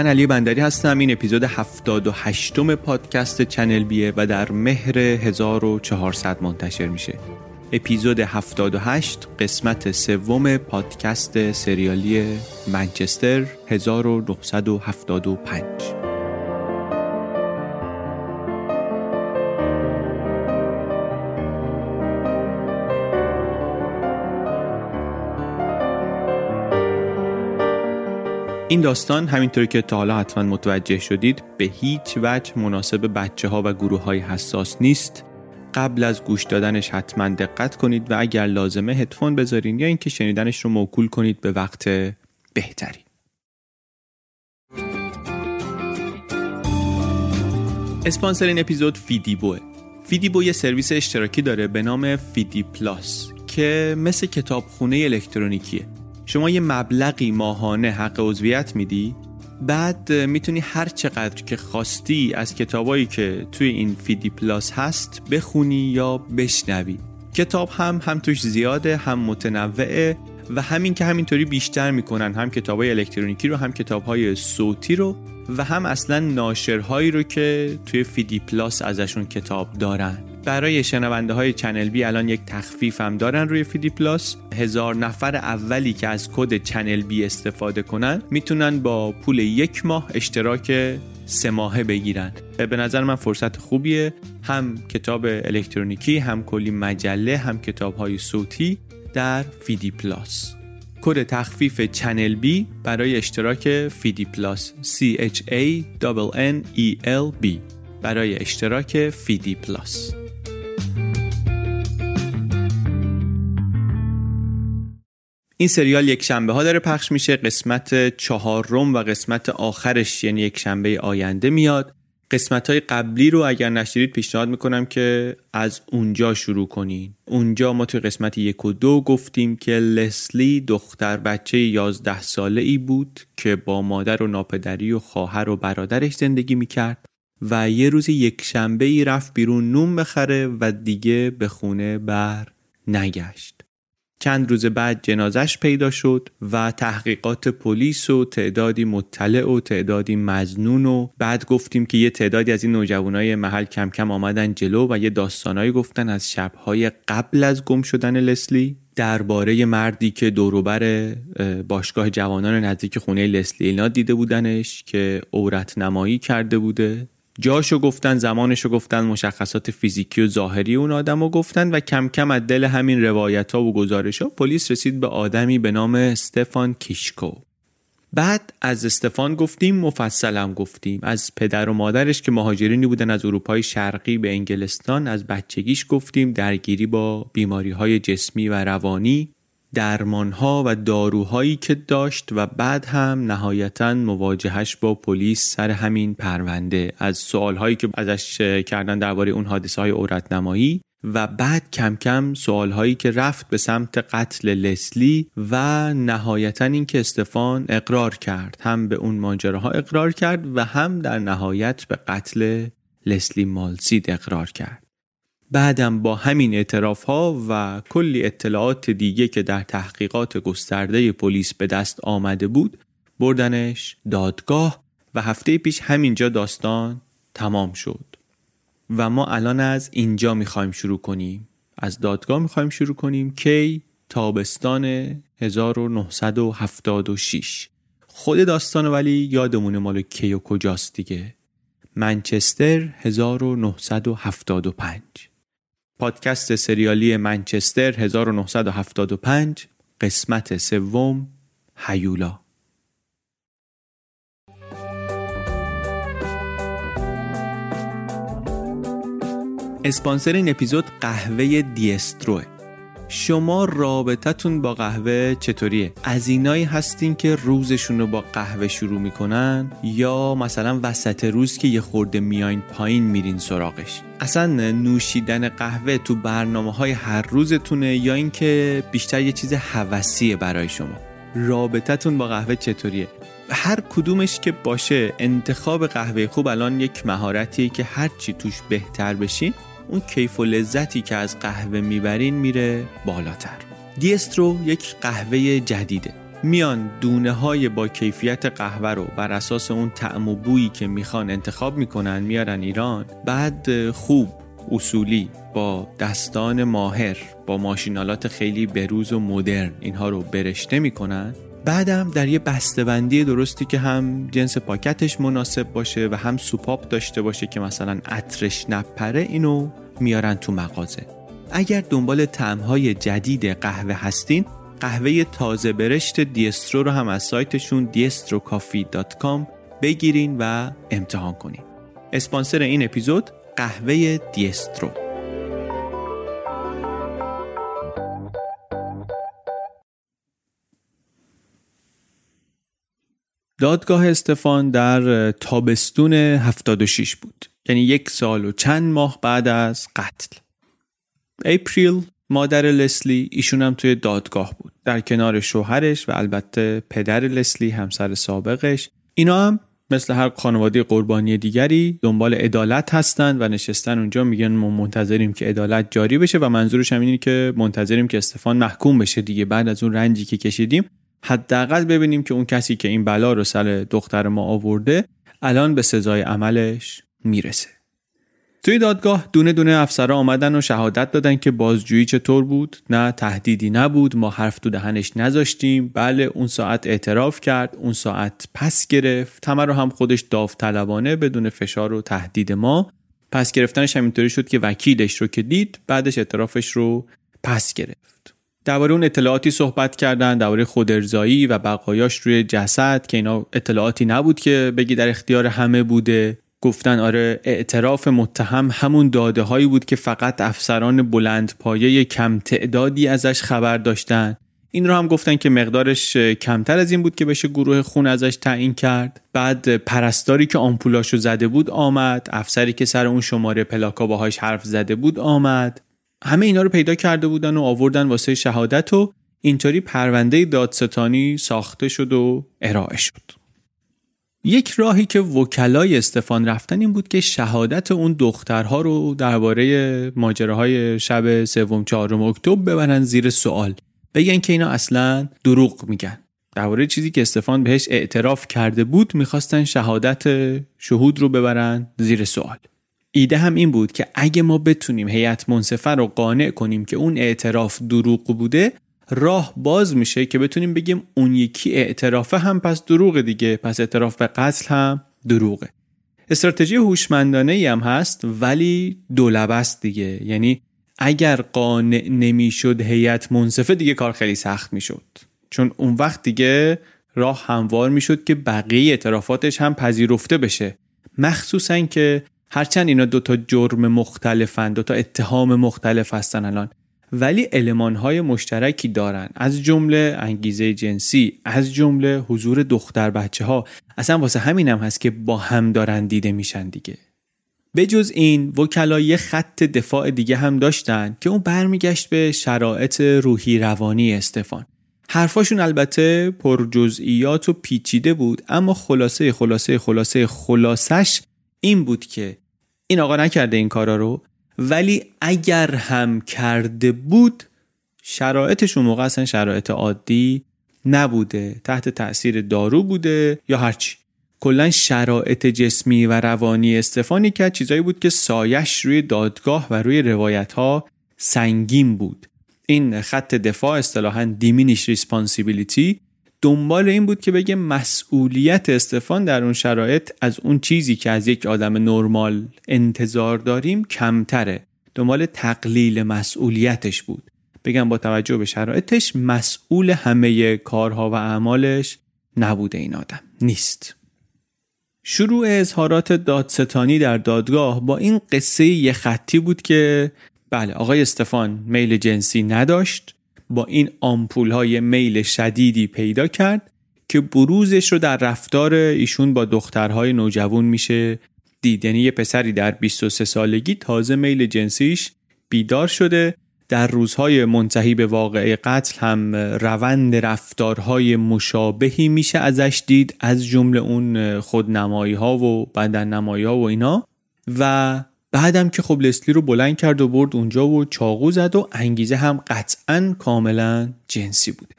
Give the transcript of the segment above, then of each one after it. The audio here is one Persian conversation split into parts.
من علی بندری هستم. این اپیزود 78 م پادکست چنل بیه و در مهر 1400 منتشر میشه. اپیزود 78 قسمت سوم پادکست سریالی منچستر 1975 این داستان همینطوری که تا حالا حتما متوجه شدید به هیچ وجه مناسب بچه ها و گروه های حساس نیست. قبل از گوش دادنش حتما دقت کنید و اگر لازمه هدفون بذارین یا اینکه شنیدنش رو موکول کنید به وقت بهتری. اسپانسر این اپیزود فیدیبوه. فیدیبو یه سرویس اشتراکی داره به نام فیدی پلاس که مثل کتابخونه الکترونیکیه. شما یه مبلغی ماهانه حق عضویت میدی؟ بعد می‌تونی هر چقدر که خواستی از کتابایی که توی این فیدی پلاس هست بخونی یا بشنوی. کتاب هم هم توش زیاده هم متنوعه و همین که همینطوری بیشتر می‌کنن هم کتابای الکترونیکی رو هم کتابهای صوتی رو و هم اصلا ناشرهایی رو که توی فیدی پلاس ازشون کتاب دارن. برای شنونده های چنل بی الان یک تخفیف هم دارن روی فیدی پلاس هزار نفر اولی که از کد چنل بی استفاده کنن می‌تونن با پول یک ماه اشتراک سه ماهه بگیرن. به نظر من فرصت خوبیه. هم کتاب الکترونیکی هم کلی مجله هم کتاب های صوتی در فیدی پلاس کد تخفیف چنل بی برای اشتراک فیدی پلاس C H A N E L B. برای اشتراک فیدی پلاس این سریال یک شنبه ها داره پخش میشه. قسمت چهارم و قسمت آخرش یعنی یک شنبه آینده میاد. قسمت های قبلی رو اگر نشدید پیشنهاد می‌کنم که از اونجا شروع کنین. اونجا ما توی قسمت یک و دو گفتیم که لسلی دختر بچه یازده ساله ای بود که با مادر و ناپدری و خواهر و برادرش زندگی می‌کرد و یه روز یک شنبه ای رفت بیرون نون بخره و دیگه به خونه بر نگشت. چند روز بعد جنازش پیدا شد و تحقیقات پلیس و تعدادی مطلع و تعدادی مزنون و بعد گفتیم که یه تعدادی از این نوجوانای محل کم کم آمدن جلو و یه داستانایی گفتن از شبهای قبل از گم شدن لسلی. درباره مردی که دوروبر باشگاه جوانان نزدیک خونه لسلی اینا دیده بودنش که عورت نمایی کرده بوده. جاشو گفتن زمانشو گفتن مشخصات فیزیکی و ظاهری اون آدم رو گفتن و کم کم از دل همین روایت ها و گزارش ها پلیس رسید به آدمی به نام استفان کیشکو. بعد از استفان گفتیم مفصلم گفتیم. از پدر و مادرش که مهاجرینی بودن از اروپای شرقی به انگلستان از بچگیش گفتیم درگیری با بیماری های جسمی و روانی. درمانها و داروهایی که داشت و بعد هم نهایتا مواجهش با پلیس سر همین پرونده. از سوالهایی که ازش کردن درباره اون حادثه های عورت نمایی و بعد کم کم سوالهایی که رفت به سمت قتل لسلی و نهایتا اینکه استفان اقرار کرد. هم به اون ماجراها اقرار کرد و هم در نهایت به قتل لسلی مالسید اقرار کرد. بعدم با همین اعتراف ها و کلی اطلاعات دیگه که در تحقیقات گسترده پلیس به دست آمده بود بردنش دادگاه و هفته پیش همینجا داستان تمام شد. و ما الان از اینجا می‌خوایم شروع کنیم. از دادگاه می‌خوایم شروع کنیم کی تابستان 1976 خود داستان ولی یادمونه مال کی و کجاست دیگه. منچستر 1975 پادکست سریالی منچستر 1975 قسمت سوم هیولا. اسپانسر این اپیزود قهوه دیستروه. شما رابطتون با قهوه چطوریه؟ از اینایی هستین که روزشون رو با قهوه شروع می‌کنن یا مثلا وسط روز که یه خورده میاین پایین میرین سراغش؟ اصلا نوشیدن قهوه تو برنامه های هر روزتونه یا اینکه بیشتر یه چیز هوسیه برای شما؟ رابطتون با قهوه چطوریه؟ هر کدومش که باشه انتخاب قهوه خوب الان یک مهارتیه که هرچی توش بهتر بشین اون کیف و لذتی که از قهوه می‌برین میره بالاتر. دیسترو یک قهوه جدیده. میان دونه های با کیفیت قهوه رو بر اساس اون طعم و بویی که می‌خوان انتخاب می‌کنن میارن ایران. بعد خوب اصولی با دستان ماهر با ماشینالات خیلی بروز و مدرن. اینها رو برشته می‌کنن. بعدم در یه بسته‌بندی درستی که هم جنس پاکتش مناسب باشه و هم سوپاپ داشته باشه که مثلا عطرش نپره اینو میارن تو مغازه. اگر دنبال طعمهای جدید قهوه هستین قهوه تازه برشت دیسترو رو هم از سایتشون diestrocoffee.com بگیرین و امتحان کنین. اسپانسر این اپیزود قهوه دیسترو. دادگاه استفان در تابستون 76 بود. یعنی یک سال و چند ماه بعد از قتل. اپریل مادر لسلی ایشون هم توی دادگاه بود. در کنار شوهرش و البته پدر لسلی همسر سابقش. اینا هم مثل هر خانواده قربانی دیگری دنبال عدالت هستند و نشستن اونجا. میگن ما منتظریم که عدالت جاری بشه و منظورش هم اینه که منتظریم که استفان محکوم بشه دیگه بعد از اون رنجی که کشیدیم. حداقل ببینیم که اون کسی که این بلا رو سر دختر ما آورده الان به سزای عملش می‌رسه. توی دادگاه دونه دونه افسرا آمدن و شهادت دادن که بازجویی چطور بود. نه تهدیدی نبود ما حرف تو دهنش نذاشتیم. بله اون ساعت اعتراف کرد اون ساعت پس گرفت. همه رو هم خودش داوطلبانه بدون فشار و تهدید ما. پس گرفتنش همینطوری شد که وکیلش رو که دید بعدش اعترافش رو پس گرفت. درباره اون اطلاعاتی صحبت کردن درباره خودارضایی و بقایاش روی جسد که اینا اطلاعاتی نبود که بگی در اختیار همه بوده. گفتن آره اعتراف متهم همون داده هایی بود که فقط افسران بلند پایه کم تعدادی ازش خبر داشتن. این رو هم گفتن که مقدارش کمتر از این بود که بشه گروه خون ازش تعیین کرد. بعد پرستاری که آمپولاشو زده بود آمد. افسری که سر اون شماره پلاکا باهاش حرف زده بود آمد. همه اینا رو پیدا کرده بودن و آوردن واسه شهادت و اینطوری پرونده دادستانی ساخته شد و ارائه شد. یک راهی که وکلای استفان رفتن این بود که شهادت اون دخترها رو درباره ماجراهای شب سوم چهارم اکتبر ببرن زیر سوال. بگن که اینا اصلا دروغ میگن. درباره چیزی که استفان بهش اعتراف کرده بود می‌خواستن شهادت شهود رو ببرن زیر سوال. ایده هم این بود که اگه ما بتونیم هیئت منصفه رو قانع کنیم که اون اعتراف دروغ بوده راه باز میشه که بتونیم بگیم اون یکی اعترافه هم پس دروغ دیگه پس اعتراف به قتل هم دروغه. استراتژی هوشمندانه ای هم هست ولی دولبه است دیگه. یعنی اگر قانع نمی‌شد هیئت منصفه دیگه کار خیلی سخت می‌شد. چون اون وقت دیگه راه هموار می‌شد که بقیه اعترافاتش هم پذیرفته بشه. مخصوصا که هرچند اینا دوتا جرم مختلفن دوتا اتهام مختلف هستن الان. ولی های مشترکی دارن. از جمله انگیزه جنسی از جمله حضور دختر بچه ها اصلا واسه همین هم هست که با هم دارن دیده میشن دیگه. به جز این وکلا یه خط دفاع دیگه هم داشتن که اون برمیگشت به شرایط روحی روانی استفان. حرفاشون البته پر جزئیات و پیچیده بود اما خلاصه خلاصه خلاصه خلاصش این بود که این آقا نکرده این کارا رو ولی اگر هم کرده بود شرایطش اون موقع اصلا شرایط عادی نبوده. تحت تاثیر دارو بوده یا هرچی کلا شرایط جسمی و روانی استفانی کرد. چیزایی بود که سایش روی دادگاه و روی روایت ها سنگین بود. این خط دفاع اصطلاحا دیمینیش ریسپانسیبیلیتی دنبال این بود که بگه مسئولیت استفان در اون شرایط از اون چیزی که از یک آدم نرمال انتظار داریم کمتره. دنبال تقلیل مسئولیتش بود. بگم با توجه به شرایطش مسئول همه کارها و اعمالش نبوده این آدم. نیست. شروع اظهارات دادستانی در دادگاه با این قصه یه خطی بود که بله آقای استفان میل جنسی نداشت. با این آمپول های میل شدیدی پیدا کرد که بروزش رو در رفتار ایشون با دخترهای نوجوان میشه دید. یعنی یه پسری در 23 سالگی تازه میل جنسیش بیدار شده. در روزهای منتهی به واقعه قتل هم روند رفتارهای مشابهی میشه ازش دید از جمله اون خودنمایی ها و بدن نمایی ها و اینا. و بعدم که خب لسلی رو بلند کرد و برد اونجا و چاقو زد و انگیزه هم قطعا کاملا جنسی بوده.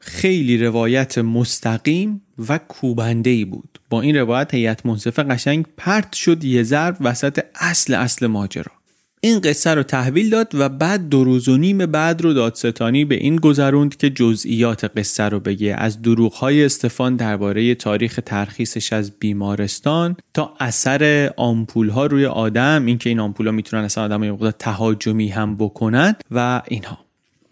خیلی روایت مستقیم و کوبنده ای بود. با این روایت هیئت منصفه قشنگ پرت شد یه ضرب وسط اصل اصل ماجرا. این قصه رو تحویل داد و بعد دو روز و نیم بعد رو دادستانی به این گذروند که جزئیات قصه رو بگه. از دروغهای استفان درباره تاریخ ترخیصش از بیمارستان تا اثر آمپولها روی آدم اینکه این آمپولها می‌تونن اصلا آدم یه تهاجمی هم بکنن و اینها.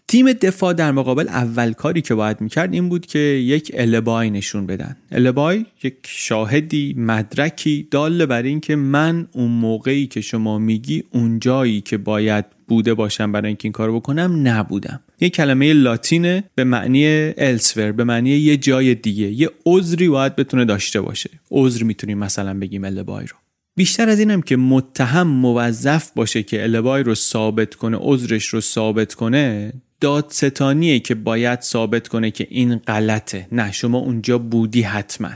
تیم دفاع در مقابل اول کاری که باید می‌کرد این بود که یک البای نشون بدن. البای یک شاهدی مدرکی داله بر این که من اون موقعی که شما میگی اون جایی که باید بوده باشم برای اینکه این کارو بکنم نبودم. یک کلمه لاتینه به معنی السور به معنی یه جای دیگه یه عذری باید بتونه داشته باشه. عذر می‌تونیم مثلا بگیم البای رو. بیشتر از اینم که متهم موظف باشه که البای رو ثابت کنه عذرش رو ثابت کنه دادستانیه که باید ثابت کنه که این غلطه. نه شما اونجا بودی حتما.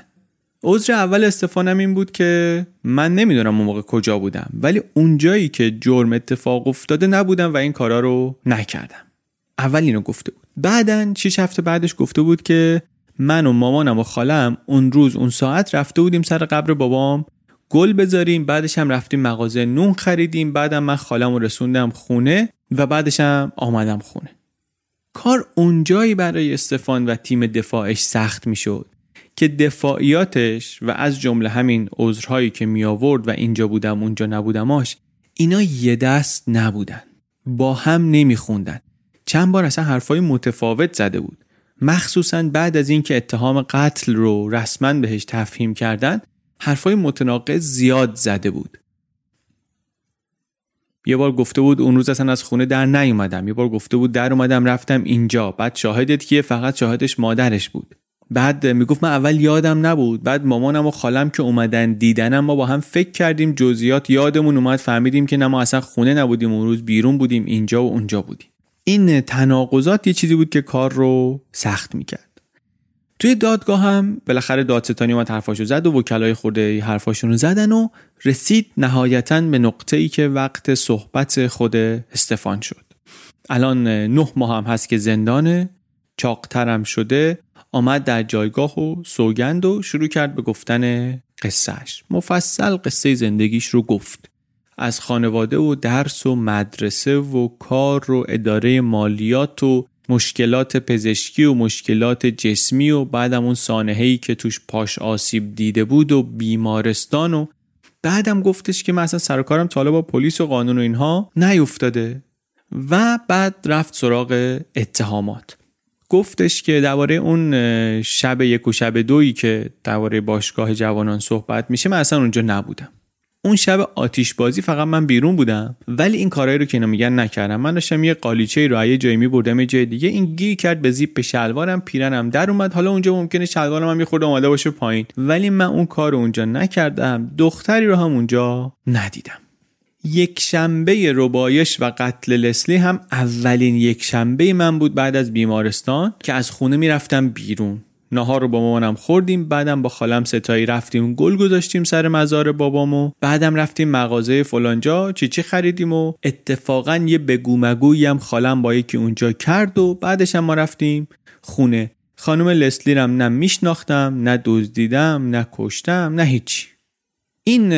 عذر اول استفانم این بود که من نمی‌دونم اون موقع کجا بودم ولی اونجایی که جرم اتفاق افتاده نبودم و این کارا رو نکردم. اول اینو گفته بود. بعدا 6 هفته بعدش گفته بود که من و مامانم و خالم اون روز اون ساعت رفته بودیم سر قبر بابام. گل بذاریم بعدش هم رفتیم مغازه نون خریدیم بعدم من خالم رو رسوندم خونه و بعدش هم آمدم خونه. کار اونجایی برای استفان و تیم دفاعش سخت می‌شد که دفاعیاتش و از جمله همین عذرهایی که می آورد و اینجا بودم اونجا نبودماش اینا یه دست نبودن. با هم نمیخوندن. چند بار اصلا حرفای متفاوت زده بود. مخصوصا بعد از اینکه اتهام قتل رو رسما بهش تفهیم کردن حرفای متناقض زیاد زده بود. یه بار گفته بود اون روز اصلا از خونه در نیومدم. یه بار گفته بود در اومدم رفتم اینجا. بعد شاهدت کیه؟ فقط شاهدش مادرش بود. بعد می‌گفت من اول یادم نبود. بعد مامانم و خالم که اومدن دیدنم ما با هم فکر کردیم. جزئیات یادمون اومد. فهمیدیم که نه ما اصلا خونه نبودیم. اون روز بیرون بودیم. اینجا و اونجا بودیم. این تناقضات یه چیزی بود که کار رو سخت می‌کرد. توی دادگاه هم بالاخره دادستانی اومد حرفاشو زد و وکلای خورده حرفاشون رو زدن و رسید نهایتا به نقطه ای که وقت صحبت خود استفان شد. الان نه ماه هم هست که زندانه چاقترم شده آمد در جایگاه و سوگند و شروع کرد به گفتن قصهش مفصل قصه زندگیش رو گفت. از خانواده و درس و مدرسه و کار و اداره مالیات و مشکلات پزشکی و مشکلات جسمی و بعدم اون سانحه‌ای که توش پاش آسیب دیده بود و بیمارستان و بعدم گفتش که من اصلا سر کارم تا با پلیس و قانون و اینها نیفتاده. و بعد رفت سراغ اتهامات. گفتش که درباره اون شب یک و شب دویی که درباره باشگاه جوانان صحبت میشه من اصلا اونجا نبودم. اون شب آتیش بازی فقط من بیرون بودم ولی این کارهایی رو که اینا میگن نکردم. من داشتم یه قالیچه رو یه جایی میبردم یه جای دیگه. این گیر کرد به زیپ شلوارم پیرنم در اومد. حالا اونجا ممکنه شلوارم هم یه خورده اومده باشه پایین. ولی من اون کار رو اونجا نکردم. دختری رو هم اونجا ندیدم. یک شنبه ربایش و قتل لسلی هم اولین یک شنبه من بود بعد از بیمارستان که از خونه می‌رفتم بیرون. نهار رو با مامانم خوردیم بعدم با خالم ستایی رفتیم گل گذاشتیم سر مزار بابامو بعدم رفتیم مغازه فلانجا چی چی خریدیم و اتفاقا یه بگو مگویی هم خالم با یکی اونجا کرد و بعدش هم ما رفتیم خونه. خانم لسلی رم نه میشناختم نه دزدیدم نه کشتم نه هیچی. این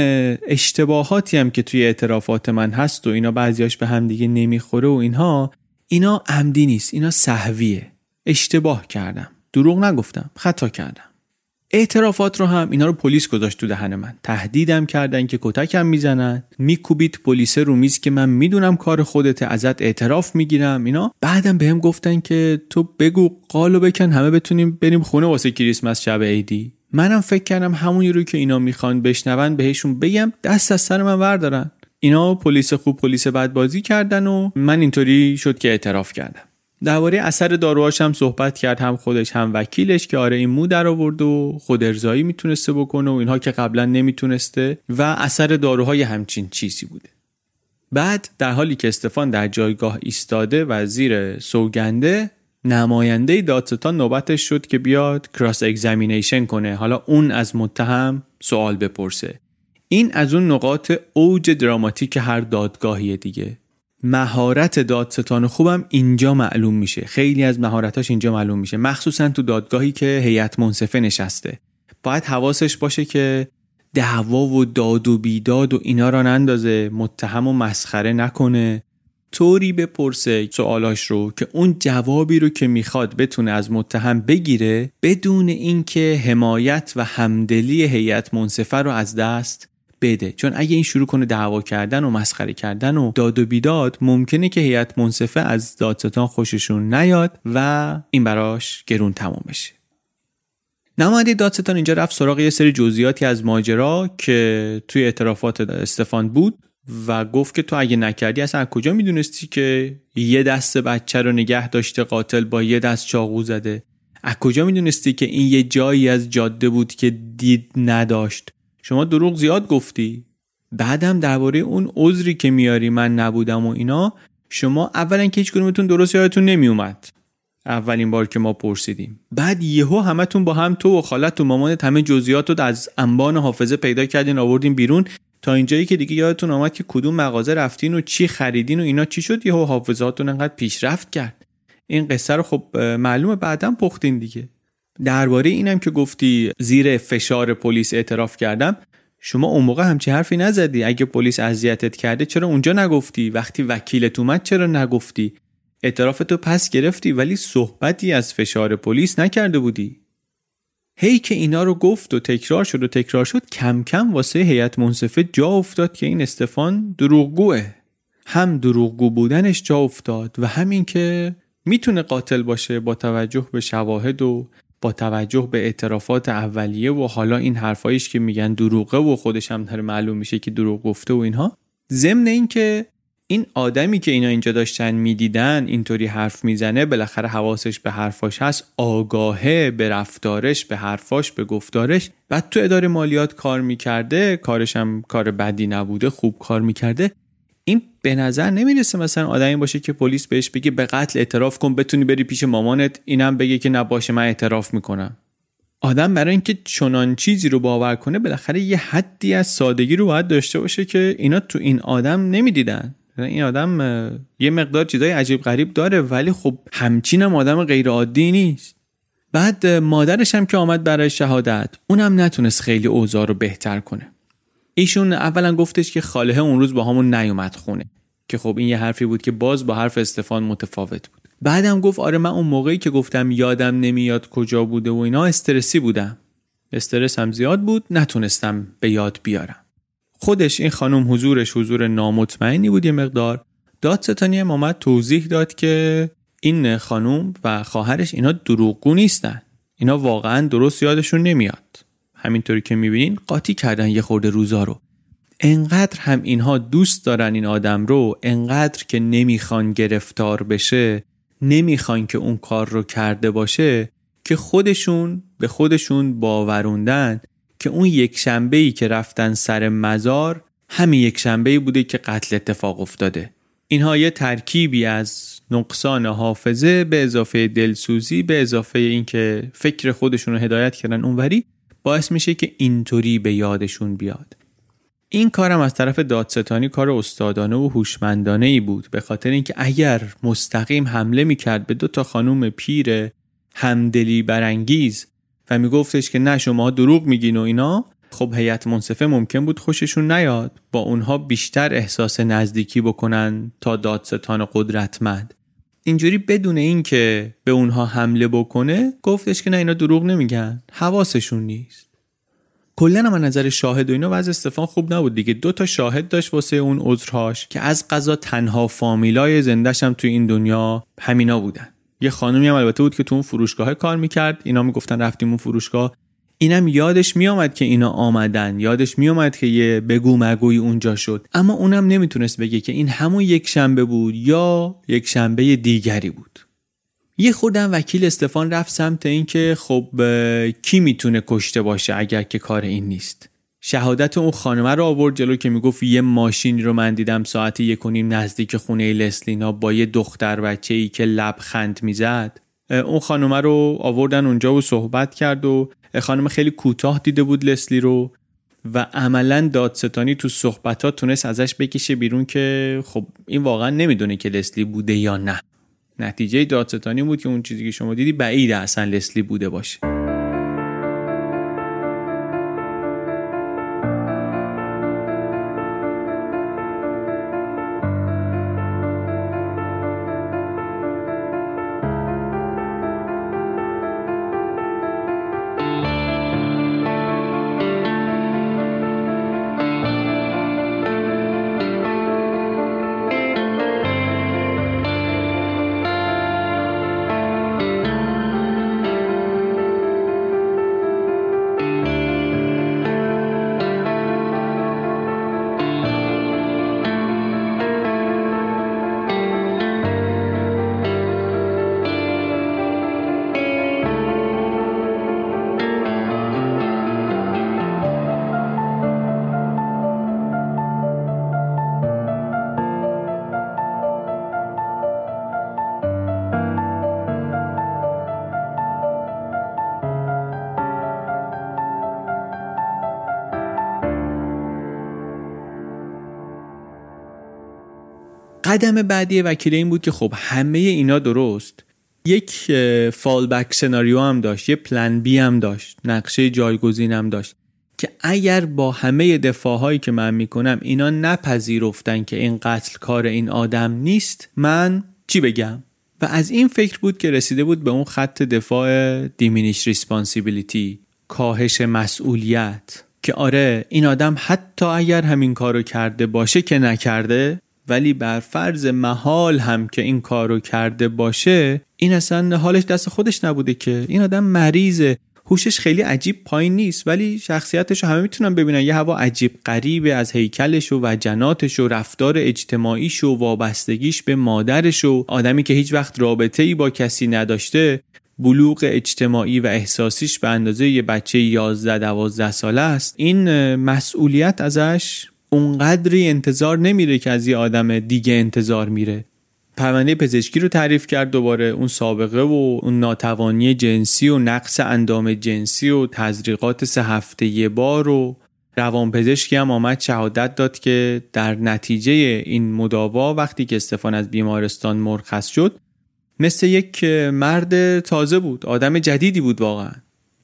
اشتباهاتی هم که توی اعترافات من هست و اینا بعضیاش به هم دیگه نمی‌خوره و اینها اینا عمدی نیست اینا صحویه. اشتباه کردم. دروغ نگفتم خطا کردم. اعترافات رو هم اینا رو پلیس گذاشت تو دهن من. تهدیدم کردن که کتکم می‌زنن. میکوبید پلیس رو میز که من می‌دونم کار خودت ازت اعتراف می‌گیرم اینا. بعدم بهم گفتن که تو بگو قالو بکن همه بتونیم بریم خونه واسه کریسمس شب عیدی. منم فکر کردم همونی رو که اینا می‌خوان بشنون بهشون بگم دست از سر من وردارن. اینا پلیس خوب پلیس بد بازی کردن و من اینطوری شد که اعتراف کردم. درباره اثر داروهاش هم صحبت کرد هم خودش هم وکیلش که آره این مو در آورد و خود ارزایی می‌تونسته بکنه و اینها که قبلا نمی‌تونسته و اثر داروهای همچین چیزی بوده. بعد در حالی که استفان در جایگاه ایستاده و زیر سوگنده نماینده دادستان نوبتش شد که بیاد کراس اگزامینیشن کنه. حالا اون از متهم سوال بپرسه. این از اون نقاط اوج دراماتیک هر دادگاهی دیگه. مهارت دادستان خوبم اینجا معلوم میشه. خیلی از مهارتاش اینجا معلوم میشه. مخصوصا تو دادگاهی که هیئت منصفه نشسته. باید حواسش باشه که دعوا و داد و بیداد و اینا را نندازه متهم و مسخره نکنه. طوری بپرسه سوالاش رو که اون جوابی رو که می‌خواد بتونه از متهم بگیره بدون اینکه حمایت و همدلی هیئت منصفه رو از دست بده. چون اگه این شروع کنه دعوا کردن و مسخره کردن و داد و بیداد ممکنه که هیئت منصفه از دادستان خوششون نیاد و این براش گرون تموم بشه. نماینده دادستان اینجا رفت سراغ یه سری جزئیاتی از ماجرا که توی اعترافات استفان بود و گفت که تو اگه نکردی اصلا از کجا می‌دونستی که یه دست بچه رو نگه داشته قاتل با یه دست چاقو زده؟ از کجا می‌دونستی که این یه جایی از جاده بود که دید نداشت؟ شما دروغ زیاد گفتی؟ بعدم درباره اون عذری که میاری من نبودم و اینا شما اولا که هیچ کدومتون درست یادتون نمیومد. اولین بار که ما پرسیدیم. بعد یهو همتون با هم تو و خالت و مامانت همه جزئیات رو از انبان حافظه پیدا کردین آوردین بیرون. تا اینجایی که دیگه یادتون آمد که کدوم مغازه رفتین و چی خریدین و اینا چی شد یهو حافظاتون انقدر پیشرفت کرد. این قصه رو خب معلومه بعدا پختین دیگه. درباره اینم که گفتی زیر فشار پلیس اعتراف کردم شما اون موقع همچی حرفی نزدی. اگه پلیس اذیتت کرده چرا اونجا نگفتی؟ وقتی وکیلت اومد چرا نگفتی؟ اعترافتو پس گرفتی ولی صحبتی از فشار پلیس نکرده بودی. هی که اینا رو گفت و تکرار شد و تکرار شد کم کم واسه هیئت منصفه جا افتاد که این استفان دروغگوه. هم دروغگو بودنش جا افتاد و همین که می‌تونه قاتل باشه با توجه به شواهد و توجه به اعترافات اولیه و حالا این حرفایش که میگن دروغه و خودش هم داره معلوم میشه که دروغ گفته و اینها ضمن اینکه این آدمی که اینا اینجا داشتن می‌دیدن اینطوری حرف می‌زنه بالاخره حواسش به حرفاش هست آگاهه به رفتارش به حرفاش به گفتارش بعد تو اداره مالیات کار می‌کرده کارش هم کار بدی نبوده خوب کار می‌کرده. این به نظر نمی‌رسه مثلا آدمی باشه که پلیس بهش بگه به قتل اعتراف کن بتونی بری پیش مامانت اینم بگه که نباشه من اعتراف می‌کنم. آدم برای اینکه چنان چیزی رو باور کنه بالاخره یه حدی از سادگی رو باید داشته باشه که اینا تو این آدم نمی‌دیدن. این آدم یه مقدار چیزای عجیب غریب داره ولی خب همچین هم آدم غیر عادی نیست. بعد مادرش هم که آمد برای شهادت اونم نتونست خیلی اوضاع رو بهتر کنه. ایشون اولا گفتش که خاله اون روز با همون نیومد خونه که خب این یه حرفی بود که باز با حرف استفان متفاوت بود. بعدم گفت آره من اون موقعی که گفتم یادم نمیاد کجا بوده و اینا استرسی بودم. استرس هم زیاد بود نتونستم به یاد بیارم. خودش این خانم حضورش حضور نامطمئنی بود یه مقدار. دادستانی هم آمد توضیح داد که این خانم و خواهرش اینا دروغگو نیستن. اینا واقعا درست یادشون نمیاد. همینطوری که می‌بینین قاطی کردن یه خورده روزا رو. انقدر هم اینها دوست دارن این آدم رو انقدر که نمی‌خوان گرفتار بشه نمی‌خوان که اون کار رو کرده باشه که خودشون به خودشون باوروندن که اون یک شنبه ای که رفتن سر مزار همین یک شنبه ای بوده که قتل اتفاق افتاده. اینها یه ترکیبی از نقصان حافظه به اضافه دلسوزی به اضافه اینکه فکر خودشون رو هدایت کردن اونوری باعث میشه که اینطوری به یادشون بیاد. این کارم از طرف دادستانی کار استادانه و هوشمندانه ای بود به خاطر اینکه اگر مستقیم حمله می‌کرد به دو تا خانوم پیر همدلی برانگیز و میگفتش که نه شما دروغ میگین و اینا خب هیئت منصفه ممکن بود خوششون نیاد با اونها بیشتر احساس نزدیکی بکنن تا دادستان قدرتمند. اینجوری بدون اینکه به اونها حمله بکنه گفتش که نه اینا دروغ نمیگن. حواسشون نیست. کلا هم نظر شاهد و اینا وضع استفان خوب نبود دیگه. دو تا شاهد داشت واسه اون عذرهاش که از قضا تنها فامیلای زندش هم تو این دنیا همینا بودن. یه خانمی هم البته بود که تو اون فروشگاه کار می‌کرد. اینا می‌گفتن رفتیم اون فروشگاه. اینم یادش میآمد که اینا آمدن. یادش میآمد که یه بگو مگوی اونجا شد. اما اونم نمی‌تونست بگه که این همون یک شنبه بود یا یک شنبه دیگری بود. یه خوردم وکیل استفان رفت سمت اینکه خب کی می‌تونه کشته باشه اگر که کار این نیست. شهادت اون خانمه رو آورد جلو که می‌گفت یه ماشینی رو من دیدم ساعت یک و نیم نزدیک خونه لسلینا با یه دختر بچه ای که لبخند می‌زد. اون خانمه رو آوردن اونجا و صحبت کرد و خانم خیلی کوتاه دیده بود لسلی رو و عملا دادستانی تو صحبتات تونست ازش بکشه بیرون که خب این واقعا نمی‌دونه که لسلی بوده یا نه. نتیجه دادستانی بود که اون چیزی که شما دیدی بعیده اصلا لسلی بوده باشه. قدم بعدی وکیل این بود که خب همه اینا درست. یک fallback scenario هم داشت یه plan B هم داشت نقشه جایگزین هم داشت که اگر با همه دفاعهایی که من می‌کنم اینا نپذیرفتن که این قتل کار این آدم نیست من چی بگم؟ و از این فکر بود که رسیده بود به اون خط دفاع diminished responsibility کاهش مسئولیت که آره این آدم حتی اگر همین کارو کرده باشه که نکرده ولی بر فرض محال هم که این کارو کرده باشه این اصلا حالش دست خودش نبوده که. این آدم مریضه. هوشش خیلی عجیب پایین نیست ولی شخصیتش رو همه می‌تونن ببینن. یه هوا عجیب غریبه از هیکلش و وجناتش و رفتار اجتماعیش و وابستگیش به مادرش و آدمی که هیچ وقت رابطه ای با کسی نداشته بلوغ اجتماعی و احساسیش به اندازه یه بچه 11 12 ساله است. این مسئولیت ازش اونقدری انتظار نمیره که از یه آدم دیگه انتظار میره. پرونده پزشکی رو تعریف کرد دوباره اون سابقه و اون ناتوانی جنسی و نقص اندام جنسی و تزریقات سه هفته یه بار و روانپزشکی هم آمد شهادت داد که در نتیجه این مداوا وقتی که استفان از بیمارستان مرخص شد مثل یک مرد تازه بود آدم جدیدی بود واقعا.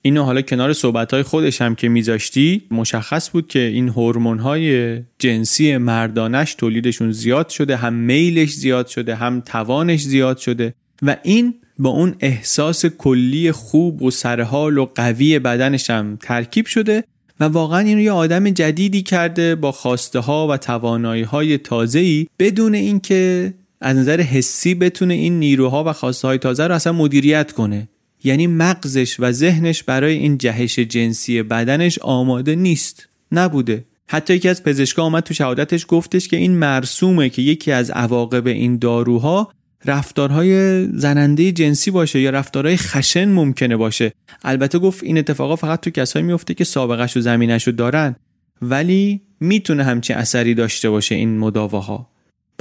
اینو حالا کنار صحبتهای خودش هم که میذاشتی مشخص بود که این هورمون‌های جنسی مردانش تولیدشون زیاد شده هم میلش زیاد شده هم توانش زیاد شده و این با اون احساس کلی خوب و سرحال و قوی بدنش هم ترکیب شده و واقعا این رو یه آدم جدیدی کرده با خواسته ها و توانایی های تازه ای بدون اینکه از نظر حسی بتونه این نیروها و خواسته های تازه رو اصلا مدیریت کنه. یعنی مغزش و ذهنش برای این جهش جنسی بدنش آماده نیست. نبوده. حتی یکی از پزشکا آمد تو شهادتش گفتش که این مرسومه که یکی از عواقب این داروها رفتارهای زننده جنسی باشه یا رفتارهای خشن ممکنه باشه. البته گفت این اتفاقا فقط تو کسایی میفته که سابقش و زمینش رو دارن. ولی می‌تونه همچین اثری داشته باشه این مداواها.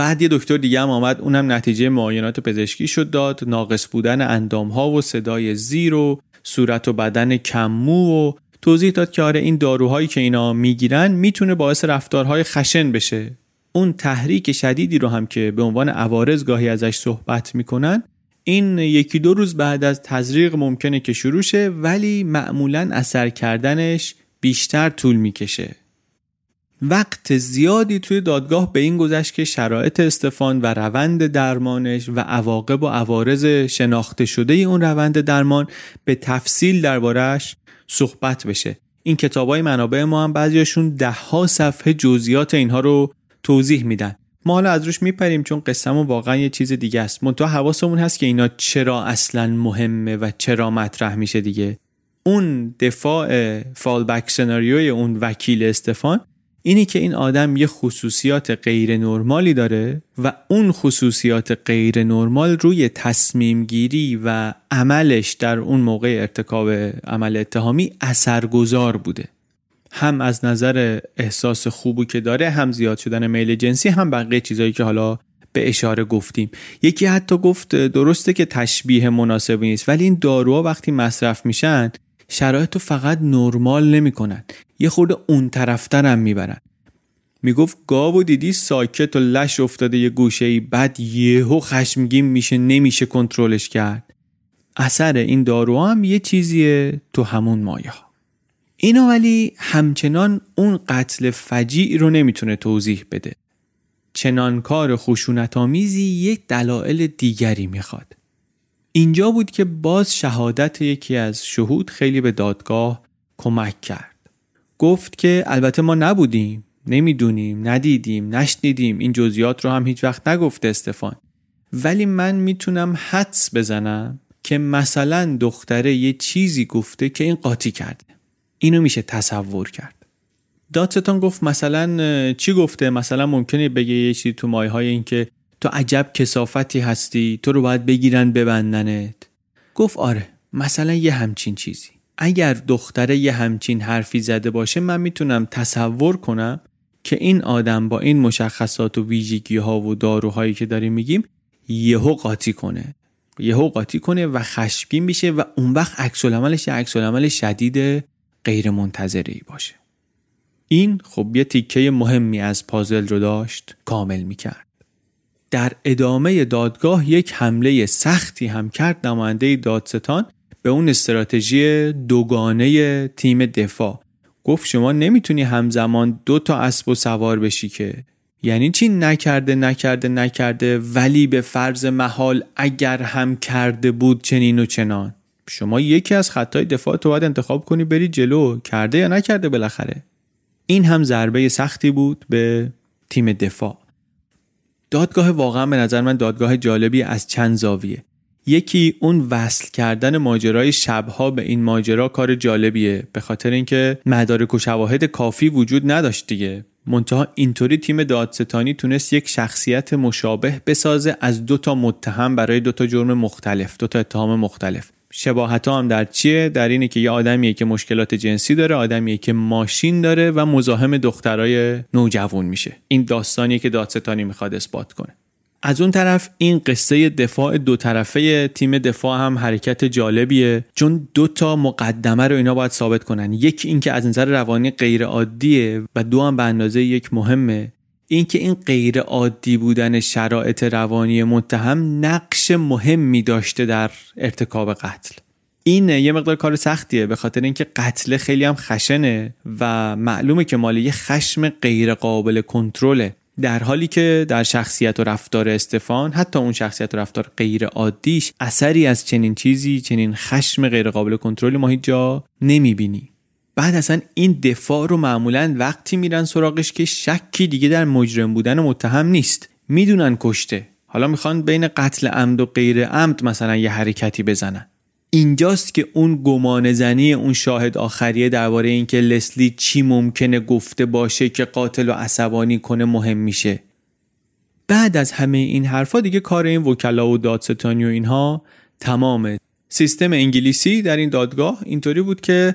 بعد یه دکتر دیگه هم آمد اونم نتیجه معاینات پزشکی شد داد. ناقص بودن اندام ها و صدای زیر و صورت و بدن کممو و توضیح داد که آره این داروهایی که اینا می‌گیرن می‌تونه باعث رفتارهای خشن بشه. اون تحریک شدیدی رو هم که به عنوان عوارض گاهی ازش صحبت می‌کنن این یکی دو روز بعد از تزریق ممکنه که شروع شه ولی معمولا اثر کردنش بیشتر طول می‌کشه. وقت زیادی توی دادگاه به این گذشت که شرایط استفان و روند درمانش و عواقب و عوارض شناخته شده اون روند درمان به تفصیل دربارهش صحبت بشه. این کتاب های منابع ما هم بعضیاشون ده ها صفحه جزئیات اینها رو توضیح میدن. ما حالا از روش میپریم چون قصهمون واقعا یه چیز دیگه است. منتها حواسمون هست که اینا چرا اصلا مهمه و چرا مطرح میشه دیگه. اون دفاع فالبک سناریوی اون وکیل استفان اینی که این آدم یه خصوصیات غیر نرمالی داره و اون خصوصیات غیر نرمال روی تصمیم گیری و عملش در اون موقع ارتکاب عمل اتهامی اثرگذار بوده. هم از نظر احساس خوبی که داره هم زیاد شدن میل جنسی هم بقیه چیزایی که حالا به اشاره گفتیم. یکی حتی گفت درسته که تشبیه مناسبی نیست ولی این داروها وقتی مصرف میشن شرایط رو فقط نرمال نمی‌کنن. یه خورده اون طرفتر هم می‌برن. می‌گفت گاو و دیدی ساکت و لش افتاده یه گوشه ای بعد یهو خشمگین میشه نمیشه کنترلش کرد. اثر این داروها هم یه چیزیه تو همون مایه اینا ولی همچنان اون قتل فجیع رو نمی‌تونه توضیح بده. چنان کار خشونت آمیزی یک دلایل دیگری می‌خواد. اینجا بود که باز شهادت یکی از شهود خیلی به دادگاه کمک کرد. گفت که البته ما نبودیم نمی‌دونیم ندیدیم نشنیدیم این جزئیات رو هم هیچ وقت نگفته استفان. ولی من می‌تونم حدس بزنم که مثلا دختره یه چیزی گفته که این قاطی کرده. اینو میشه تصور کرد. دادستان گفت مثلا چی گفته؟ مثلا ممکنه بگه یه چیزی تو مایه های این که تو عجب کسافتی هستی تو رو باید بگیرن ببندنت. گفت آره مثلا یه همچین چیزی. اگر دختره یه همچین حرفی زده باشه من می‌تونم تصور کنم که این آدم با این مشخصات و ویژگی ها و داروهایی که داریم میگیم یهو قاطی کنه. یهو قاطی کنه و خشمگین میشه و اون وقت عکس العملش عکس العمل شدید غیر منتظری باشه. این خب یه تیکه مهمی از پازل رو داشت کامل می‌کرد. در ادامه دادگاه یک حمله سختی هم کرد نماینده دادستان به اون استراتژی دوگانه تیم دفاع. گفت شما نمی‌تونی همزمان دو تا اسب و سوار بشی که. یعنی چی نکرده نکرده نکرده ولی به فرض محال اگر هم کرده بود چنین و چنان. شما یکی از خطای دفاع تو باید انتخاب کنی بری جلو. کرده یا نکرده بالاخره. این هم ضربه سختی بود به تیم دفاع. دادگاه واقعا به نظر من دادگاه جالبی از چند زاویه. یکی اون وصل کردن ماجرای شبها به این ماجرا کار جالبیه به خاطر اینکه مدارک و شواهد کافی وجود نداشت دیگه. منتها اینطوری تیم دادستانی تونست یک شخصیت مشابه بسازه از دو تا متهم برای دو تا جرم مختلف دو تا اتهام مختلف. شباهت هم در چیه؟ در اینه که یه آدمیه که مشکلات جنسی داره آدمیه که ماشین داره و مزاحم دخترای نوجوان میشه. این داستانیه که دادستانی می‌خواد اثبات کنه. از اون طرف این قصه دفاع دو طرفه تیم دفاع هم حرکت جالبیه. چون دو تا مقدمه رو اینا باید ثابت کنن. یک اینکه از نظر روانی غیر عادیه و دو هم به اندازه یک مهمه. اینکه این غیر عادی بودن شرایط روانی متهم نقش مهمی داشته در ارتکاب قتل. این یه مقدار کار سختیه به خاطر اینکه قتل خیلی هم خشنه و معلومه که مال یه خشم غیر قابل کنترله. در حالی که در شخصیت و رفتار استفان حتی اون شخصیت و رفتار غیر عادیش اثری از چنین چیزی چنین خشم غیر قابل کنترلی ما هیچ جا نمی‌بینی. بعد اصلا این دفاع رو معمولا وقتی میرن سراغش که شکی دیگه در مجرم بودن متهم نیست. می‌دونن کشته. حالا می‌خوان بین قتل عمد و غیر عمد مثلا یه حرکتی بزنن. اینجاست که اون گمان زنی اون شاهد آخریه درباره اینکه لسلی چی ممکنه گفته باشه که قاتل و عصبانی کنه مهم میشه. بعد از همه این حرفا دیگه کار این وکلا و دادستانی و اینها تمامه. سیستم انگلیسی در این دادگاه اینطوری بود که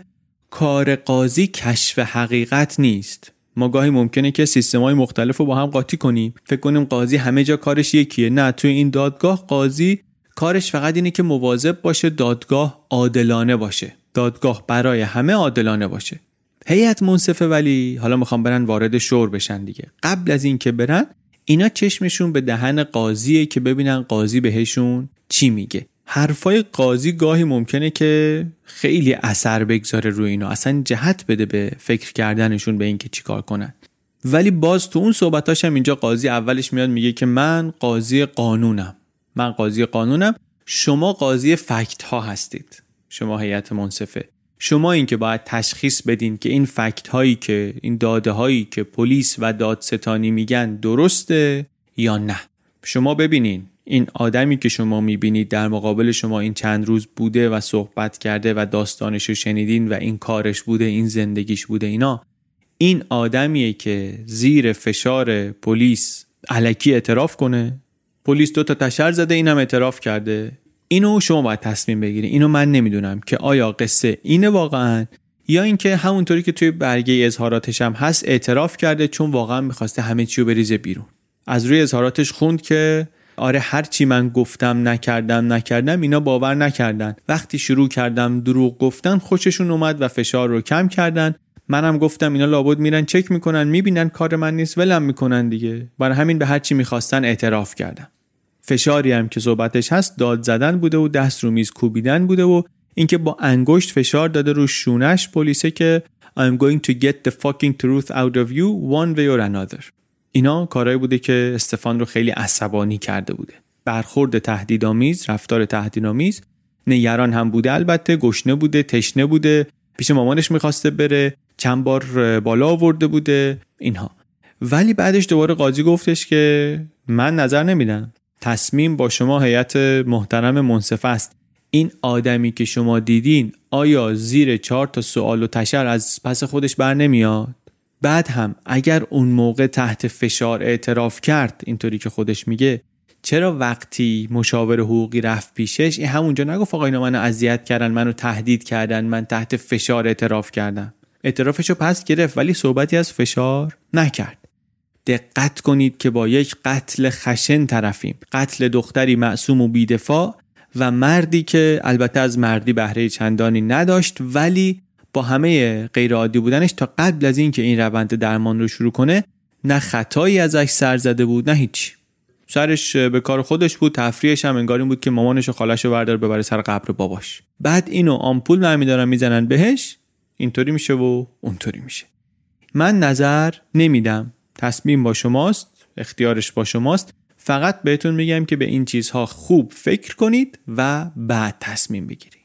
کار قاضی کشف حقیقت نیست. ما گاهی ممکنه که سیستم های مختلف رو با هم قاطی کنیم. فکر کنیم قاضی همه جا کارش یکیه. نه توی این دادگاه قاضی کارش فقط اینه که مواظب باشه دادگاه عادلانه باشه. دادگاه برای همه عادلانه باشه. هیئت منصفه ولی حالا می‌خوام برن وارد شور بشن دیگه. قبل از اینکه برن اینا چشمشون به دهن قاضیه که ببینن قاضی بهشون چی میگه. حرفای قاضی گاهی ممکنه که خیلی اثر بگذاره روی اینا. اصلا جهت بده به فکر کردنشون به اینکه چیکار کنن. ولی باز تو اون صحبتاش هم اینجا قاضی اولش میاد میگه که من قاضی قانونم. من قاضی قانونم. شما قاضی فکت ها هستید. شما هیئت منصفه. شما این که باید تشخیص بدین که این فکت هایی که این داده هایی که پلیس و دادستانی میگن درسته یا نه. شما ببینین این آدمی که شما می‌بینید در مقابل شما این چند روز بوده و صحبت کرده و داستانش رو شنیدین و این کارش بوده این زندگیش بوده اینا این آدمیه که زیر فشار پلیس علکی اعتراف کنه. پلیس دو تا تشر زده اینم اعتراف کرده. اینو شما باید تصمیم بگیرید اینو من نمی‌دونم که آیا قصه اینه واقعا یا اینکه همونطوری که توی برگه اظهاراتش هم هست اعتراف کرده چون واقعا می‌خواسته همه چی رو بریزه بیرون. از روی اظهاراتش خوند که آره هر چی من گفتم نکردم نکردم اینا باور نکردن. وقتی شروع کردم دروغ گفتن خوششون اومد و فشار رو کم کردن. منم گفتم اینا لابد میرن چک می‌کنن می‌بینن کار من نیست ولم می‌کنن دیگه. برای همین به هر چی می‌خواستن اعتراف کردم. فشاری هم که صحبتش هست داد زدن بوده و دست رو میز کوبیدن بوده و اینکه با انگشت فشار داده رو شونش پلیسه که I'm going to get the fucking truth out of you one way or another. اینا کارهایی بوده که استفان رو خیلی عصبانی کرده بوده. برخورد تهدیدآمیز رفتار تهدیدآمیز نگران هم بوده البته گشنه بوده تشنه بوده پیش مامانش می‌خواسته بره چند بار بالا آورده بوده اینها. ولی بعدش دوباره قاضی گفتش که من نظر نمیدم. تصمیم با شما هیئت محترم منصفه است. این آدمی که شما دیدین آیا زیر چهار تا سوال و تشر از پس خودش بر نمیاد؟ بعد هم اگر اون موقع تحت فشار اعتراف کرد اینطوری که خودش میگه چرا وقتی مشاور حقوقی رفت پیشش این همونجا نگفت آقا اینا منو اذیت کردن منو تهدید کردن من تحت فشار اعتراف کردم. اعترافشو پس گرفت ولی صحبتی از فشار نکرد. دقت کنید که با یک قتل خشن طرفیم. قتل دختری معصوم و بیدفاع و مردی که البته از مردی بهره چندانی نداشت ولی با همه غیرعادی بودنش تا قبل از اینکه این روند درمان رو شروع کنه نه خطایی ازش سر زده بود نه هیچ. سرش به کار خودش بود تفریحش هم انگار این بود که مامانش و خالش رو بردار ببره سر قبر باباش. بعد اینو آمپول برمیدارن می‌زنن بهش اینطوری میشه و اونطوری میشه. من نظر نمیدم. تصمیم با شماست اختیارش با شماست. فقط بهتون میگم که به این چیزها خوب فکر کنید و بعد تصمیم بگیرید.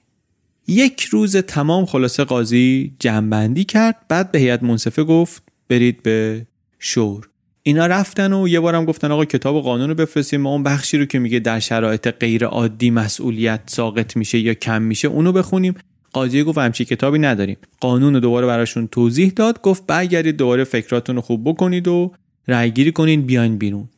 یک روز تمام خلاصه قاضی جنبندی کرد بعد به هیئت منصفه گفت برید به شور. اینا رفتن و یه بارم گفتن آقا کتاب و قانون رو بفرستیم ما اون بخشی رو که میگه در شرایط غیر عادی مسئولیت ساقط میشه یا کم میشه اونو بخونیم. قاضی گفت همچی کتابی نداریم. قانون رو دوباره براشون توضیح داد گفت برگردید دوباره فکراتون رو خوب بکنید و رأیگیری کنین بیاین بیرون.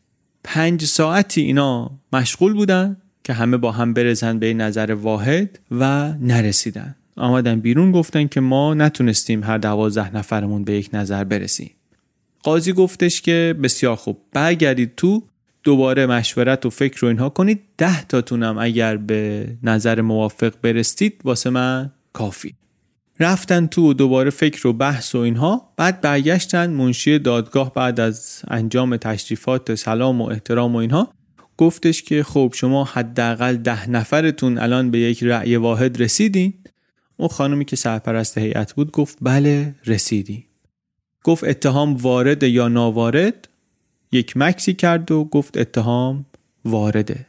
پنج ساعتی اینا مشغول بودن. که همه با هم برزن به نظر واحد و نرسیدن. آمدن بیرون گفتن که ما نتونستیم هر دوازده نفرمون به یک نظر برسیم. قاضی گفتش که بسیار خوب برگردید تو دوباره مشورت و فکر و اینها کنید. ده تاتونم اگر به نظر موافق برستید واسه من کافی. رفتن تو و دوباره فکر و بحث و اینها بعد برگشتن منشی دادگاه بعد از انجام تشریفات سلام و احترام و اینها. گفتش که خب شما حداقل ده نفرتون الان به یک رأی واحد رسیدین. اون خانمی که سرپرست هیئت بود گفت بله رسیدیم. گفت اتهام وارد یا ناوارد؟ یک مکسی کرد و گفت اتهام وارده.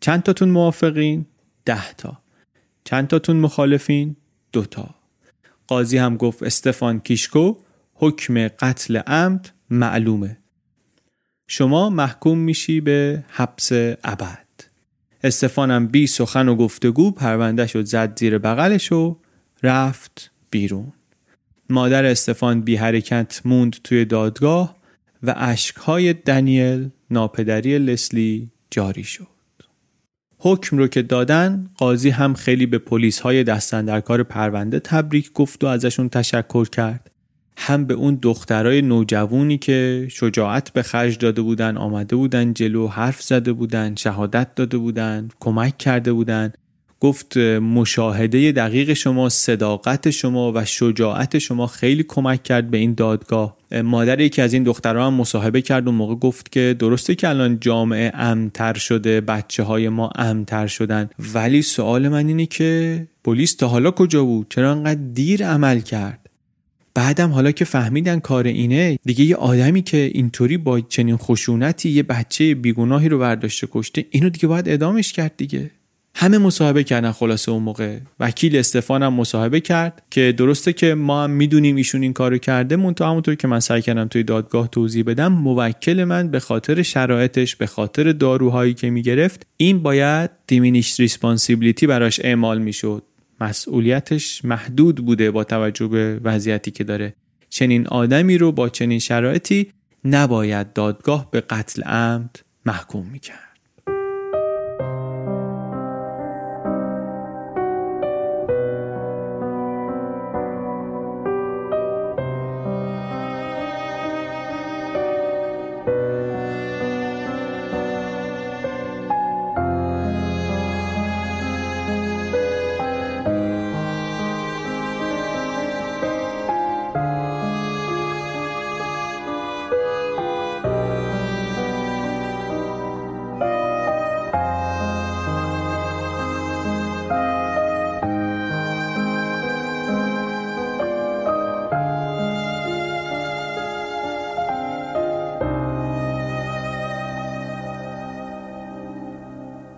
چند تاتون موافقین؟ ده تا. چند تاتون مخالفین؟ دوتا قاضی هم گفت استفان کیشکو حکم قتل عمد معلومه. شما محکوم میشی به حبس ابد. استفانم بی سخن و گفتگو پرونده شد زد زیر بغلش و رفت بیرون. مادر استفان بی حرکت موند توی دادگاه و اشکهای دنیل ناپدری لسلی جاری شد. حکم رو که دادن قاضی هم خیلی به پلیس های دستن در کار پرونده تبریک گفت و ازشون تشکر کرد. هم به اون دخترای نوجوونی که شجاعت به خرج داده بودن آمده بودن جلو حرف زده بودن شهادت داده بودن کمک کرده بودن گفت مشاهده دقیق شما صداقت شما و شجاعت شما خیلی کمک کرد به این دادگاه. مادر یکی از این دخترها هم مصاحبه کرد و موقع گفت که درسته که الان جامعه امتر شده بچه های ما امتر شدن ولی سوال من اینه که پلیس تا حالا کجا بود؟ چرا انقدر دیر عمل کرد؟ بعدم حالا که فهمیدن کار اینه دیگه یه آدمی که اینطوری با چنین خشونتی یه بچه بیگناهی رو برداشته کشته اینو دیگه باید ادامش کرد دیگه. همه مصاحبه کردن خلاصه اون موقع. وکیل استفان هم مصاحبه کرد که درسته که ما هم می‌دونیم ایشون این کارو کرده مونتا همونطور که من سعی کردم توی دادگاه توضیح بدم موکل من به خاطر شرایطش به خاطر داروهایی که می‌گرفت این باید دیمینیش ریسپانسیبیلیتی براش اعمال می‌شد. مسئولیتش محدود بوده با توجه به وضعیتی که داره. چنین آدمی رو با چنین شرایطی نباید دادگاه به قتل عمد محکوم می‌کرد.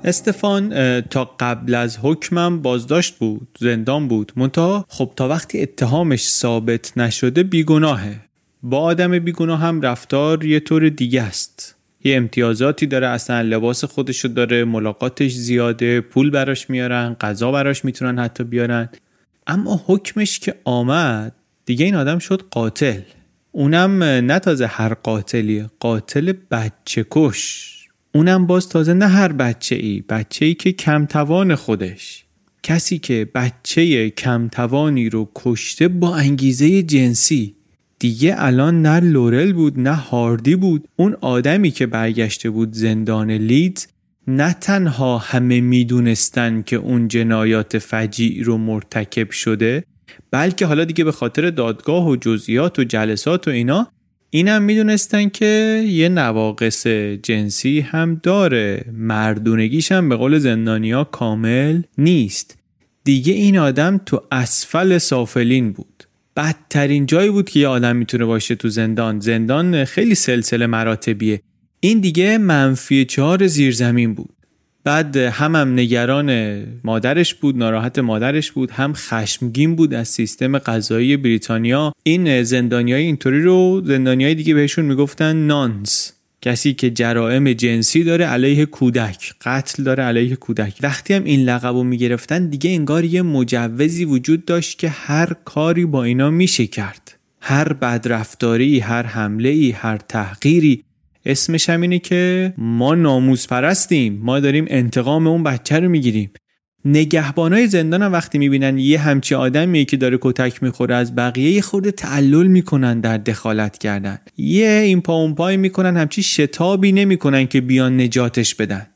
استفان تا قبل از حکمم بازداشت بود زندان بود. منتها خب تا وقتی اتهامش ثابت نشده بیگناهه. با آدم بیگناه هم رفتار یه طور دیگه است. یه امتیازاتی داره اصلا لباس خودشو داره ملاقاتش زیاده پول براش میارن غذا براش می‌تونن حتی بیارن. اما حکمش که آمد دیگه این آدم شد قاتل. اونم نه تازه هر قاتلیه قاتل بچه کش. اونم باز تازه نه هر بچه ای بچه ای که کمتوان خودش. کسی که بچه کمتوانی رو کشته با انگیزه جنسی. دیگه الان نه لورل بود نه هاردی بود. اون آدمی که برگشته بود زندان لیدز نه تنها همه می‌دونستن که اون جنایات فجیع رو مرتکب شده بلکه حالا دیگه به خاطر دادگاه و جزئیات و جلسات و اینا اینم می‌دونستن که یه نواقص جنسی هم داره. مردونگیش هم به قول زندانیا کامل نیست. دیگه این آدم تو اسفل سافلین بود. بدترین جایی بود که یه آدم می‌تونه باشه تو زندان. زندان خیلی سلسله مراتبیه. این دیگه منفی چهار زیرزمین بود. بعد هم, هم نگران مادرش بود ناراحت مادرش بود هم خشمگین بود از سیستم قضایی بریتانیا. این زندانیای اینطوری رو زندانیای دیگه بهشون می‌گفتن نانس. کسی که جرائم جنسی داره علیه کودک قتل داره علیه کودک. وقتی هم این لقب رو می‌گرفتن دیگه انگار یه مجوزی وجود داشت که هر کاری با اینا میشه کرد. هر بدرفتاری هر حمله ای هر تحقیری. اسمش هم اینه که ما ناموز پرستیم. ما داریم انتقام اون بچه رو می‌گیریم. نگهبانای زندان هم وقتی می‌بینن یه همچی آدمیه که داره کتک می‌خوره از بقیه یه خورده تعلل می‌کنن در دخالت کردن. یه این پا پای می‌کنن همچی شتابی نمی‌کنن که بیان نجاتش بدن.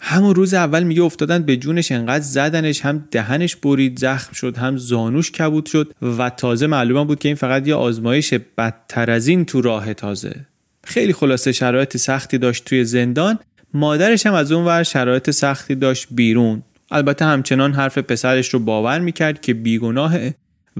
همون روز اول میگه افتادن به جونش انقدر زدنش هم دهنش برید زخم شد هم زانوش کبود شد و تازه معلوم بود که این فقط یه آزمایش بدتر از این تو راه تازه. خیلی خلاصه شرایط سختی داشت توی زندان. مادرش هم از اون ور شرایط سختی داشت بیرون. البته همچنان حرف پسرش رو باور می‌کرد که بیگناهه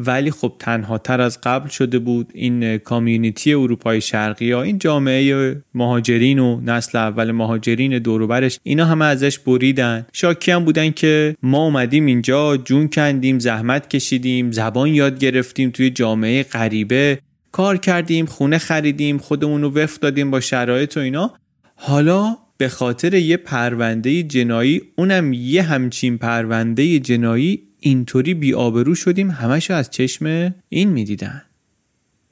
ولی خب تنها تر از قبل شده بود. این کامیونیتی اروپای شرقی ها این جامعه مهاجرین و نسل اول مهاجرین دوروبرش اینا همه ازش بریدن. شاکی هم بودن که ما اومدیم اینجا جون کندیم زحمت کشیدیم زبان یاد گرفتیم توی جامعه غریبه. کار کردیم خونه خریدیم خودمون رو وفت دادیم با شرایط و اینا. حالا به خاطر یه پرونده جنایی اونم یه همچین پرونده جنایی اینطوری بیآبرو شدیم همشو از چشم این می‌دیدن.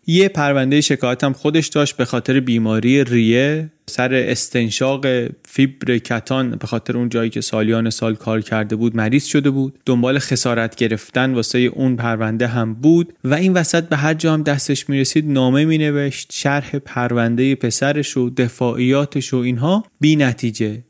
یه پرونده شکایت هم خودش داشت به خاطر بیماری ریه سر استنشاق فیبر کتان به خاطر اون جایی که سالیان سال کار کرده بود مریض شده بود. دنبال خسارت گرفتن واسه اون پرونده هم بود و این وسط به هر جا هم دستش می‌رسید نامه مینوشت شرح پرونده پسرش و دفاعیاتش و اینها بی نتیجه.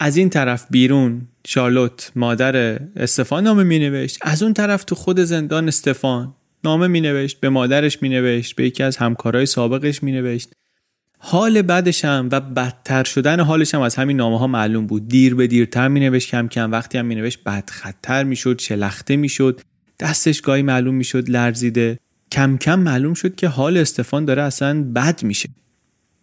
از این طرف بیرون شارلوت مادر استفان نامه می نوشت از اون طرف تو خود زندان استفان. نامه می نوشت به مادرش می نوشت به یکی از همکارای سابقش می نوشت حال بعدش هم و بدتر شدن حالش هم از همین نامه ها معلوم بود. دیر به دیرتر می نوشت کم کم. وقتی هم می نوشت بدخطتر می شد شلخته می شد دستش گاهی معلوم می شد لرزیده. کم کم معلوم شد که حال استفان داره اصلا بد میشه.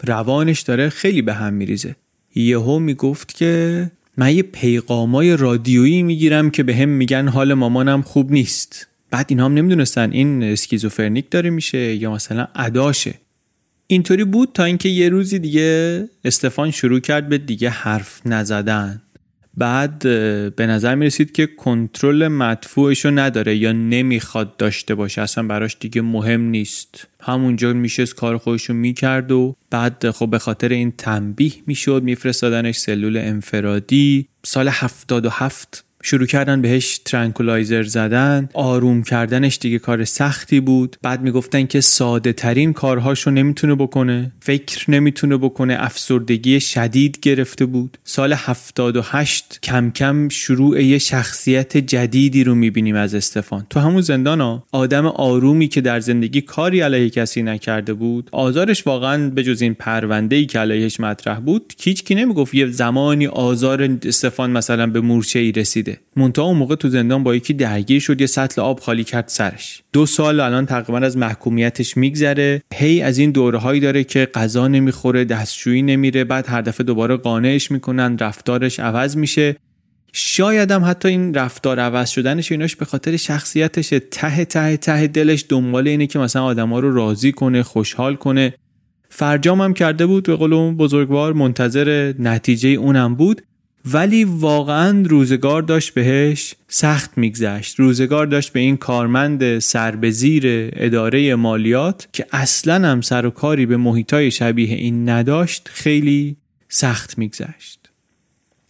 روانش داره خیلی به هم میریزه. یهو می‌گفت که من یه پیغامای رادیویی می‌گیرم که به هم میگن حال مامانم خوب نیست. بعد اینا هم نمی‌دونستن این اسکیزوفرنیک داره میشه یا مثلا اداشه. اینطوری بود تا اینکه یه روزی دیگه استفان شروع کرد به دیگه حرف نزدن. بعد به نظر می رسید که کنترل مدفوعش رو نداره یا نمی‌خواد داشته باشه اصلا براش دیگه مهم نیست. همونجا میشست کار خودش رو می‌کرد و بعد خب به خاطر این تنبیه می‌شد میفرستادنش سلول انفرادی. سال 77 شروع کردن بهش tranquilizer زدن. آروم کردنش دیگه کار سختی بود. بعد می‌گفتن که ساده ترین کارهاشو نمی‌تونه بکنه. فکر نمی‌تونه بکنه. افسردگی شدید گرفته بود. سال 78 کم کم شروع یه شخصیت جدیدی رو می‌بینیم از استفان. تو همون زندان ها آدم آرومی که در زندگی کاری علیه کسی نکرده بود آزارش واقعا به جز این پرونده ای که علیهش مطرح بود هیچ کی نمی‌گفت یه زمانی آزار استفان مثلا به مورچه ای رسیده مونتا اون موقع تو زندان با یکی درگیر شد یه سطل آب خالی کرد سرش. دو سال الان تقریبا از محکومیتش میگذره. هی از این دوره هایی داره که غذا نمی‌خوره دستشویی نمیره بعد هر دفعه دوباره قانعش می‌کنن رفتارش عوض میشه. شاید هم حتی این رفتار عوض شدنش ایناش به خاطر شخصیتش ته ته ته دلش دنبال اینه که مثلا آدما رو راضی کنه خوشحال کنه. فرجام هم کرده بود به قول اون بزرگوار منتظر نتیجه اونم بود. ولی واقعا روزگار داشت بهش سخت میگذشت. روزگار داشت به این کارمند سربزیر اداره مالیات که اصلا هم سر و کاری به محیطای شبیه این نداشت خیلی سخت میگذشت.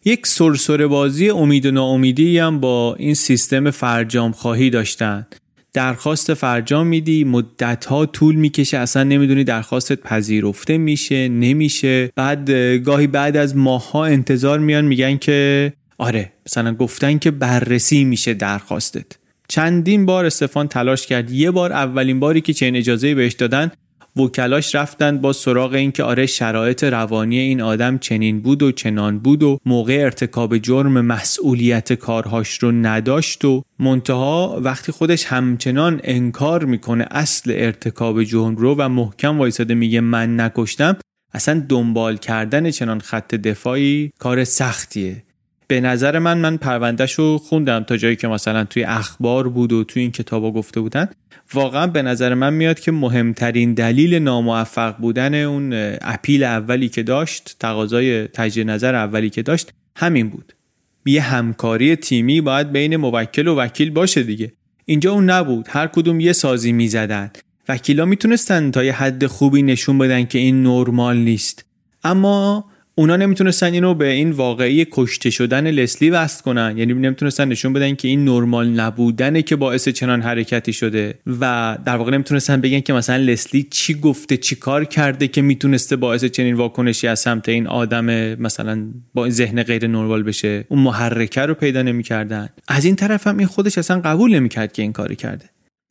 یک سرسره بازی امید و ناامیدی هم با این سیستم فرجام خواهی داشتن. درخواست فرجام میدی مدت ها طول می‌کشه اصلا نمی‌دونی درخواستت پذیرفته میشه نمیشه. بعد گاهی بعد از ماه ها انتظار میان میگن که آره مثلا گفتن که بررسی میشه درخواستت. چندین بار استفان تلاش کرد. یه بار اولین باری که چنین اجازه بهش دادن وکلاش رفتن با سراغ این که آره شرایط روانی این آدم چنین بود و چنان بود و موقع ارتکاب جرم مسئولیت کارهاش رو نداشت و منتها وقتی خودش همچنان انکار می‌کنه اصل ارتکاب جرم رو و محکم وایساده میگه من نکشتم اصلا دنبال کردن چنان خط دفاعی کار سختیه. به نظر من من پروندهش رو خوندم تا جایی که مثلا توی اخبار بود و توی این کتابا گفته بودن. واقعا به نظر من میاد که مهمترین دلیل ناموفق بودن اون اپیل اولی که داشت تقاضای تجدید نظر اولی که داشت همین بود. یه همکاری تیمی باید بین موکل و وکیل باشه دیگه. اینجا اون نبود. هر کدوم یه سازی می‌زدن. وکیلا می‌تونستن تا یه حد خوبی نشون بدن که این نرمال نیست. اما اونا نمی‌تونستن اینو به این واقعی کشته شدن لسلی وصل کنن. یعنی نمی‌تونستن نشون بدن که این نرمال نبودنه که باعث چنان حرکتی شده و در واقع نمی‌تونستن بگن که مثلا لسلی چی گفته چی کار کرده که می‌تونسته باعث چنین واکنشی از سمت این آدم مثلا با این ذهن غیر نرمال بشه. اون محرکه رو پیدا نمی‌کردن. از این طرف هم این خودش اصلا قبول نمی‌کرد که این کاری کرده.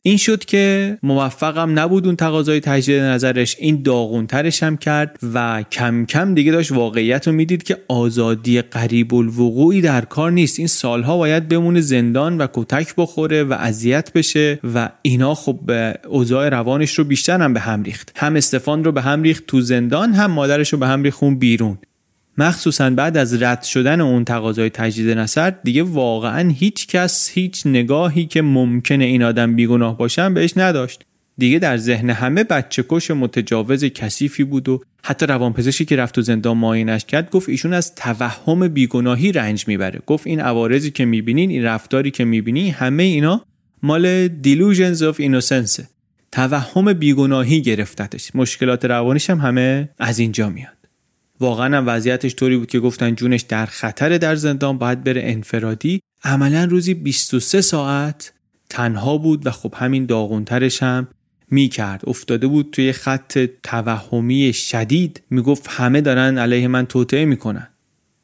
این شد که موفقم نبود اون تقاضای تجدید نظرش این داغونترش هم کرد و کم کم دیگه داشت واقعیت رو می‌دید که آزادی قریب الوقوعی در کار نیست. این سالها باید بمونه زندان و کتک بخوره و اذیت بشه و اینا خب اوضاع روانش رو بیشتر هم به هم ریخت. هم استفان رو به هم ریخت تو زندان هم مادرش رو به هم ریخت بیرون. مخصوصا بعد از رد شدن اون تقاضای تجدید نظر دیگه واقعا هیچ کس هیچ نگاهی که ممکنه این آدم بیگناه باشن بهش نداشت. دیگه در ذهن همه بچه کش متجاوز کثیفی بود و حتی روانپزشکی که رفت تو زندان معاینش کرد گفت ایشون از توهم بیگناهی رنج می‌بره. گفت این عوارضی که می‌بینین این رفتاری که می‌بینی همه اینا مال delusions of innocence. توهم بیگناهی گرفتتش. مشکلات روانیش هم همه از اینجا میاد. واقعا هم وضعیتش طوری بود که گفتن جونش در خطر در زندان باید بره انفرادی. عملا روزی 23 ساعت تنها بود و خب همین داغونترش هم می کرد افتاده بود توی خط توهمی شدید. می‌گفت همه دارن علیه من توطعه می‌کنن.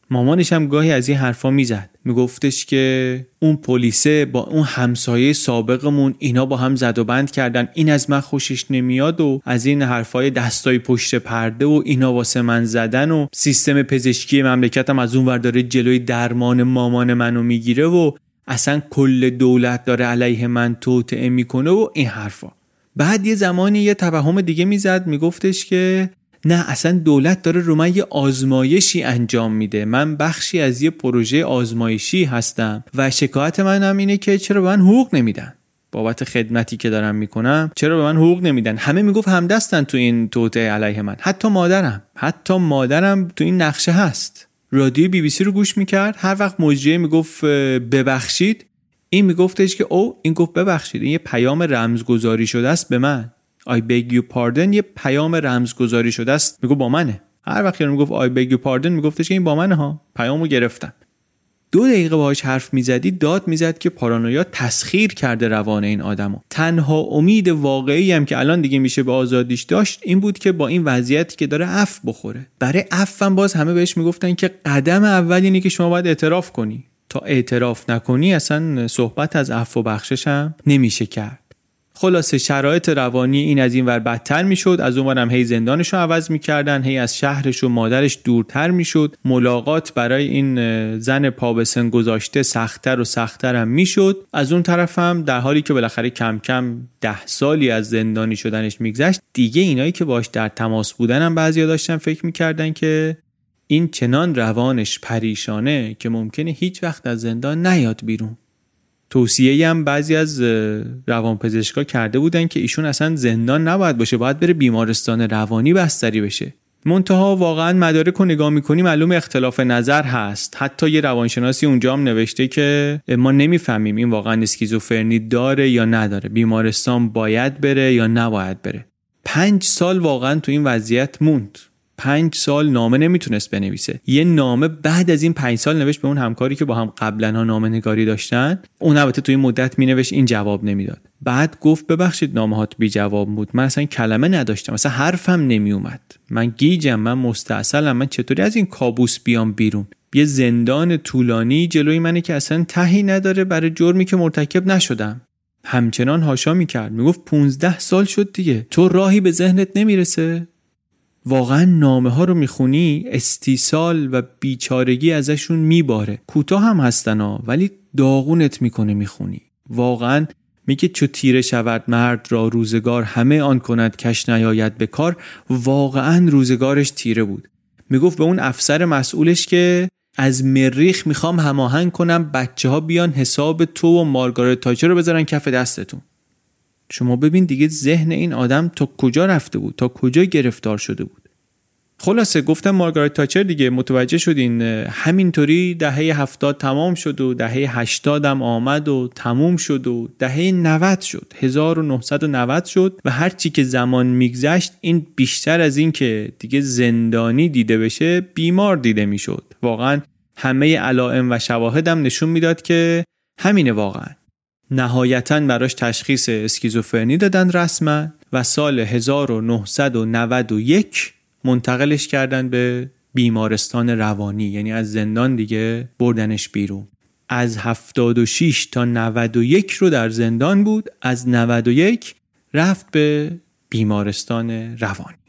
مامانش هم گاهی از این حرفا می‌زد. میگفتش که اون پلیسه با اون همسایه سابقمون اینا با هم زد و بند کردن. این از من خوشش نمیاد و از این حرفای دستای پشت پرده و اینا واسه من زدن و سیستم پزشکی مملکتم از اون ور داره جلوی درمان مامان منو می‌گیره و اصلا کل دولت داره علیه من توطعه می‌کنه و این حرفا. بعد یه زمانی یه توهم دیگه می‌زد. میگفتش که نه اصلا دولت داره رو من یه آزمایشی انجام میده. من بخشی از یه پروژه آزمایشی هستم و شکایت من اینه که چرا به من حقوق نمیدن؟ بابت خدمتی که دارم می‌کنم چرا به من حقوق نمیدن؟ همه می‌گفت همدستن تو این توطعه علیه من. حتی مادرم حتی مادرم تو این نقشه هست. رادیو بی بی سی رو گوش می‌کرد. هر وقت مجریه می‌گفت ببخشید این میگفتش که او این گفت ببخشید. این یه پیام رمزگذاری شده است به من. I beg you pardon یه پیام رمزگذاری شده است. میگو با منه. هر وقت می‌گفت I beg you pardon میگفتش که این با منه ها. پیامو گرفتم دو دقیقه باهاش حرف می‌زدی داد می‌زد که پارانویا تسخیر کرده روان این آدمو. تنها امید واقعی هم که الان دیگه میشه به آزادیش داشت این بود که با این وضعیتی که داره اف بخوره. برای اف هم باز همه بهش می‌گفتن که قدم اول اینه که شما باید اعتراف کنی. تا اعتراف نکنی اصلا صحبت از عفو و بخشش هم نمیشه کرد. خلاصه شرایط روانی این از این ور بدتر می‌شد. از اونورم هی زندانش رو عوض می‌کردن هی از شهرش و مادرش دورتر می‌شد. ملاقات برای این زن پابسن گذاشته سختتر و سختتر هم می‌شد. از اون طرف هم در حالی که بالاخره کم کم ده سالی از زندانی شدنش میگذشت دیگه اینایی که باش در تماس بودن هم بعضیا داشتن فکر می‌کردن که این چنان روانش پریشانه که ممکنه هیچ وقت از زندان نیاد بیرون. توصیه هم بعضی از روانپزشکا کرده بودن که ایشون اصلا زندان نباید باشه باید بره بیمارستان روانی بستری بشه. منتها واقعا مدارک رو نگاه می‌کنی معلوم اختلاف نظر هست. حتی یه روانشناسی اونجا هم نوشته که ما نمی‌فهمیم این واقعا اسکیزوفرنی داره یا نداره بیمارستان باید بره یا نباید بره. پنج سال واقعا تو این وضعیت موند. پنج سال نامه نمی‌تونست بنویسه. یه نامه بعد از این پنج سال نوشت به اون همکاری که با هم قبلا نامه نگاری داشتن. اون البته توی مدت مینوشت این جواب نمی‌داد. بعد گفت ببخشید نامه هات بی جواب بود. من اصلا کلمه نداشتم اصلا حرفم نمیومد من گیجم من مستاصلم من چطوری از این کابوس بیام بیرون؟ یه زندان طولانی جلوی منه که اصلا تهی نداره برای جرمی که مرتکب نشدم. همچنان هاشا می‌کرد. می‌گفت 15 سال شد دیگه. تو راهی به ذهنت نمی‌رسه؟ واقعا نامه ها رو می‌خونی استیصال و بیچارگی ازشون میباره. کوتاه هم هستن ها ولی داغونت می‌کنه می‌خونی. واقعا میگه چو تیره شود مرد را روزگار همه آن کند کش نیاید به کار. واقعا روزگارش تیره بود. می‌گفت به اون افسر مسئولش که از مریخ می‌خوام هماهنگ کنم بچه ها بیان حساب تو و مارگارت تاچر رو بذارن کف دستتون. شما ببین دیگه ذهن این آدم تا کجا رفته بود؟ تا کجا گرفتار شده بود؟ خلاصه گفتم مارگارت تاچر دیگه متوجه شدین همینطوری دهه هفتاد تمام شد و دهه هشتاد هم آمد و تموم شد و دهه 90 شد. 1990 شد و هرچی که زمان میگذشت این بیشتر از این که دیگه زندانی دیده بشه بیمار دیده می‌شد. واقعا همه علائم و شواهد هم نشون می‌داد که همینه واقعا. نهایتا براش تشخیص اسکیزوفرنی دادن رسما و سال 1991 منتقلش کردن به بیمارستان روانی یعنی از زندان دیگه بردنش بیرون. از 76 تا 91 رو در زندان بود از 91 رفت به بیمارستان روانی.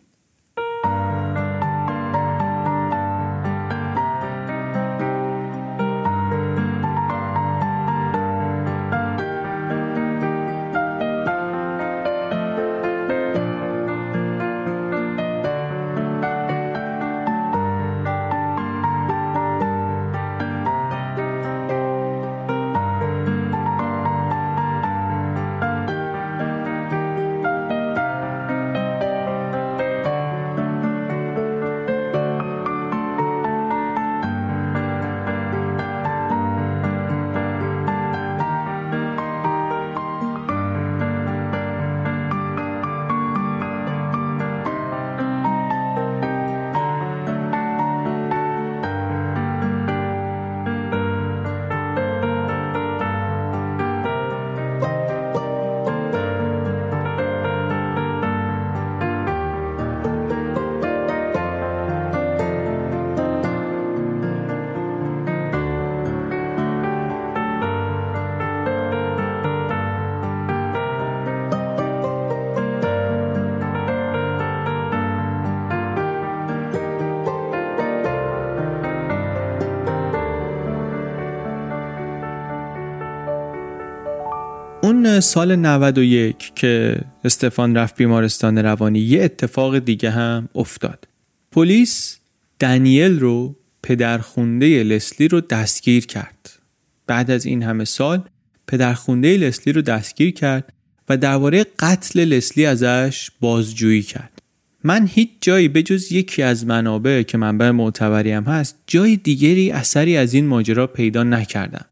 سال 91 که استفان رفت بیمارستان روانی یه اتفاق دیگه هم افتاد. پلیس دنیل رو پدرخونده لسلی رو دستگیر کرد. بعد از این همه سال پدرخونده لسلی رو دستگیر کرد و درباره قتل لسلی ازش بازجویی کرد. من هیچ جایی به جز یکی از منابع که منبع معتبری هم هست جای دیگری اثری از این ماجرا پیدا نکردم.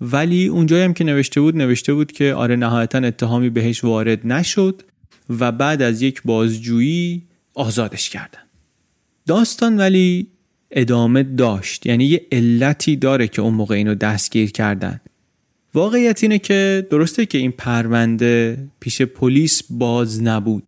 ولی اونجایی هم که نوشته بود نوشته بود که آره نهایتا اتهامی بهش وارد نشد و بعد از یک بازجویی آزادش کردن. داستان ولی ادامه داشت. یعنی یه علتی داره که اون موقع اینو دستگیر کردن. واقعیت اینه که درسته که این پرونده پیش پلیس باز نبود.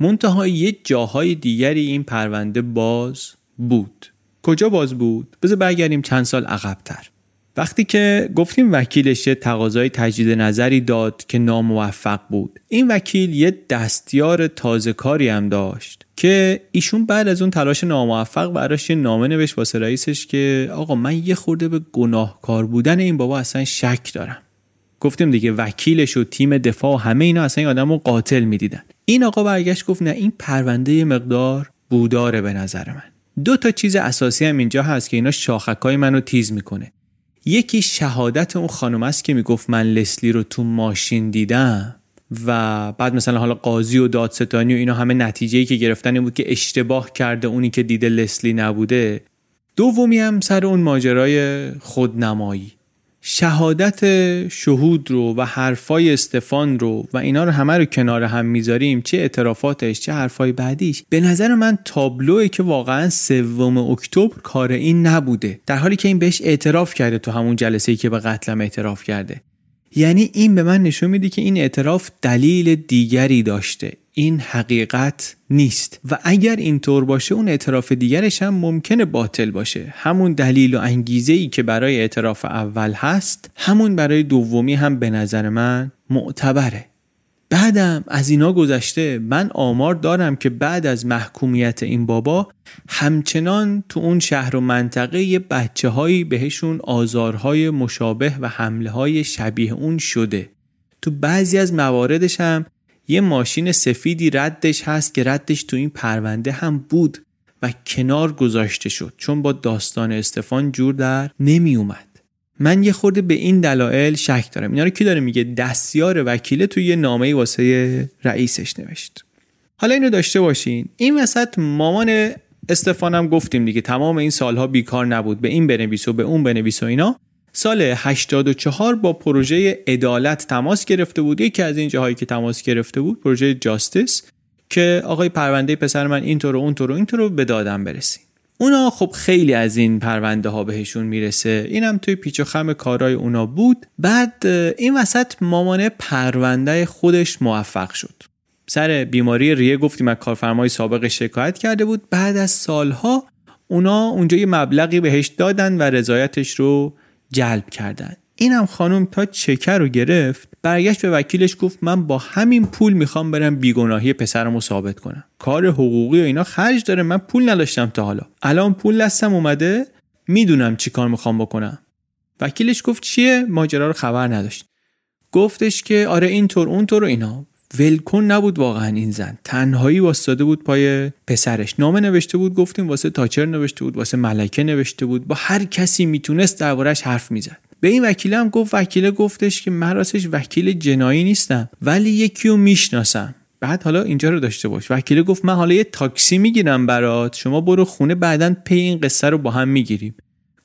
منتها یه جاهای دیگری این پرونده باز بود. کجا باز بود؟ بذار برگردیم چند سال عقبتر. وقتی که گفتیم وکیلش یه تقاضای تجدید نظری داد که ناموفق بود این وکیل یه دستیار تازه کاری هم داشت که ایشون بعد از اون تلاش ناموفق براش یه نامه نوشت واسه رئیسش که آقا من یه خورده به گناهکار بودن این بابا اصلا شک دارم. گفتیم دیگه وکیلش و تیم دفاع و همه اینا اصلا این آدم رو قاتل می‌دیدن. این آقا برگشت گفت نه این پرونده مقدار بوداره به نظر من. دو تا چیز اساسی هم اینجا هست که اینا شاخکای منو تیز می‌کنه. یکی شهادت اون خانم است که می‌گفت من لسلی رو تو ماشین دیدم و بعد مثلا حالا قاضی و دادستانی و اینا همه نتیجه که گرفتن بود که اشتباه کرده اونی که دیده لسلی نبوده. دومی هم سر اون ماجرای خودنمایی. شهادت شهود رو و حرفای استفان رو و اینا رو همه رو کنار هم می‌ذاریم چه اعترافاتش چه حرفای بعدیش به نظر من تابلوه که واقعا سوم اکتبر کار این نبوده. در حالی که این بهش اعتراف کرده تو همون جلسه ای که به قتلم اعتراف کرده. یعنی این به من نشون میده که این اعتراف دلیل دیگری داشته. این حقیقت نیست. و اگر اینطور باشه اون اعتراف دیگرش هم ممکنه باطل باشه. همون دلیل و انگیزه ای که برای اعتراف اول هست همون برای دومی هم به نظر من معتبره. بعدم از اینا گذشته من آمار دارم که بعد از محکومیت این بابا همچنان تو اون شهر و منطقه یه بچه هایی بهشون آزارهای مشابه و حمله های شبیه اون شده. تو بعضی از مواردش هم یه ماشین سفیدی ردش هست که ردش تو این پرونده هم بود و کنار گذاشته شد. چون با داستان استفان جور در نمی اومد من یه خورده به این دلایل شک دارم. اینا رو کی داره میگه؟ دستیار وکیله توی یه نامه واسه رئیسش نوشت. حالا اینو داشته باشین. این وسط مامان استفانم گفتیم دیگه تمام این سالها بیکار نبود. به این بنویس و به اون بنویس و اینا. سال 84 با پروژه عدالت تماس گرفته بود. یکی از این جاهایی که تماس گرفته بود پروژه جاستس که آقای پرونده پسر من اینطور و اونطور و اینطور رو به دادم برسیم. اونا خب خیلی از این پرونده ها بهشون می‌رسه. اینم توی پیچ و خم کارای اونا بود. بعد این وسط مامانه پرونده خودش موفق شد. سر بیماری ریه گفتیم از کارفرمای سابق شکایت کرده بود. بعد از سالها اونا اونجا یه مبلغی بهش دادن و رضایتش رو جلب کردن. اینم خانم تا چکر رو گرفت برگشت به وکیلش گفت من با همین پول می‌خوام برم بیگناهی پسرم رو ثابت کنم. کار حقوقی و اینا خرج داره من پول نداشتم تا حالا. الان پول دستم اومده می‌دونم چی کار می‌خوام بکنم. وکیلش گفت چیه؟ ماجرا رو خبر نداشت. گفتش که آره اینطور اونطور و اینا. ولکن نبود واقعا این زن. تنهایی واسطاده بود پای پسرش. نامه نوشته بود گفتیم واسه تاچر نوشته بود واسه ملکه نوشته بود. با هر کسی می‌تونست دربارش حرف می‌زد. به این وکیله هم گفت وکیله گفتش که من راستش وکیل جنایی نیستم ولی یکی رو می‌شناسم. بعد حالا اینجا رو داشته باش. وکیله گفت من حالا یه تاکسی می‌گیرم برات. شما برو خونه بعدا پی این قصه رو با هم می‌گیریم.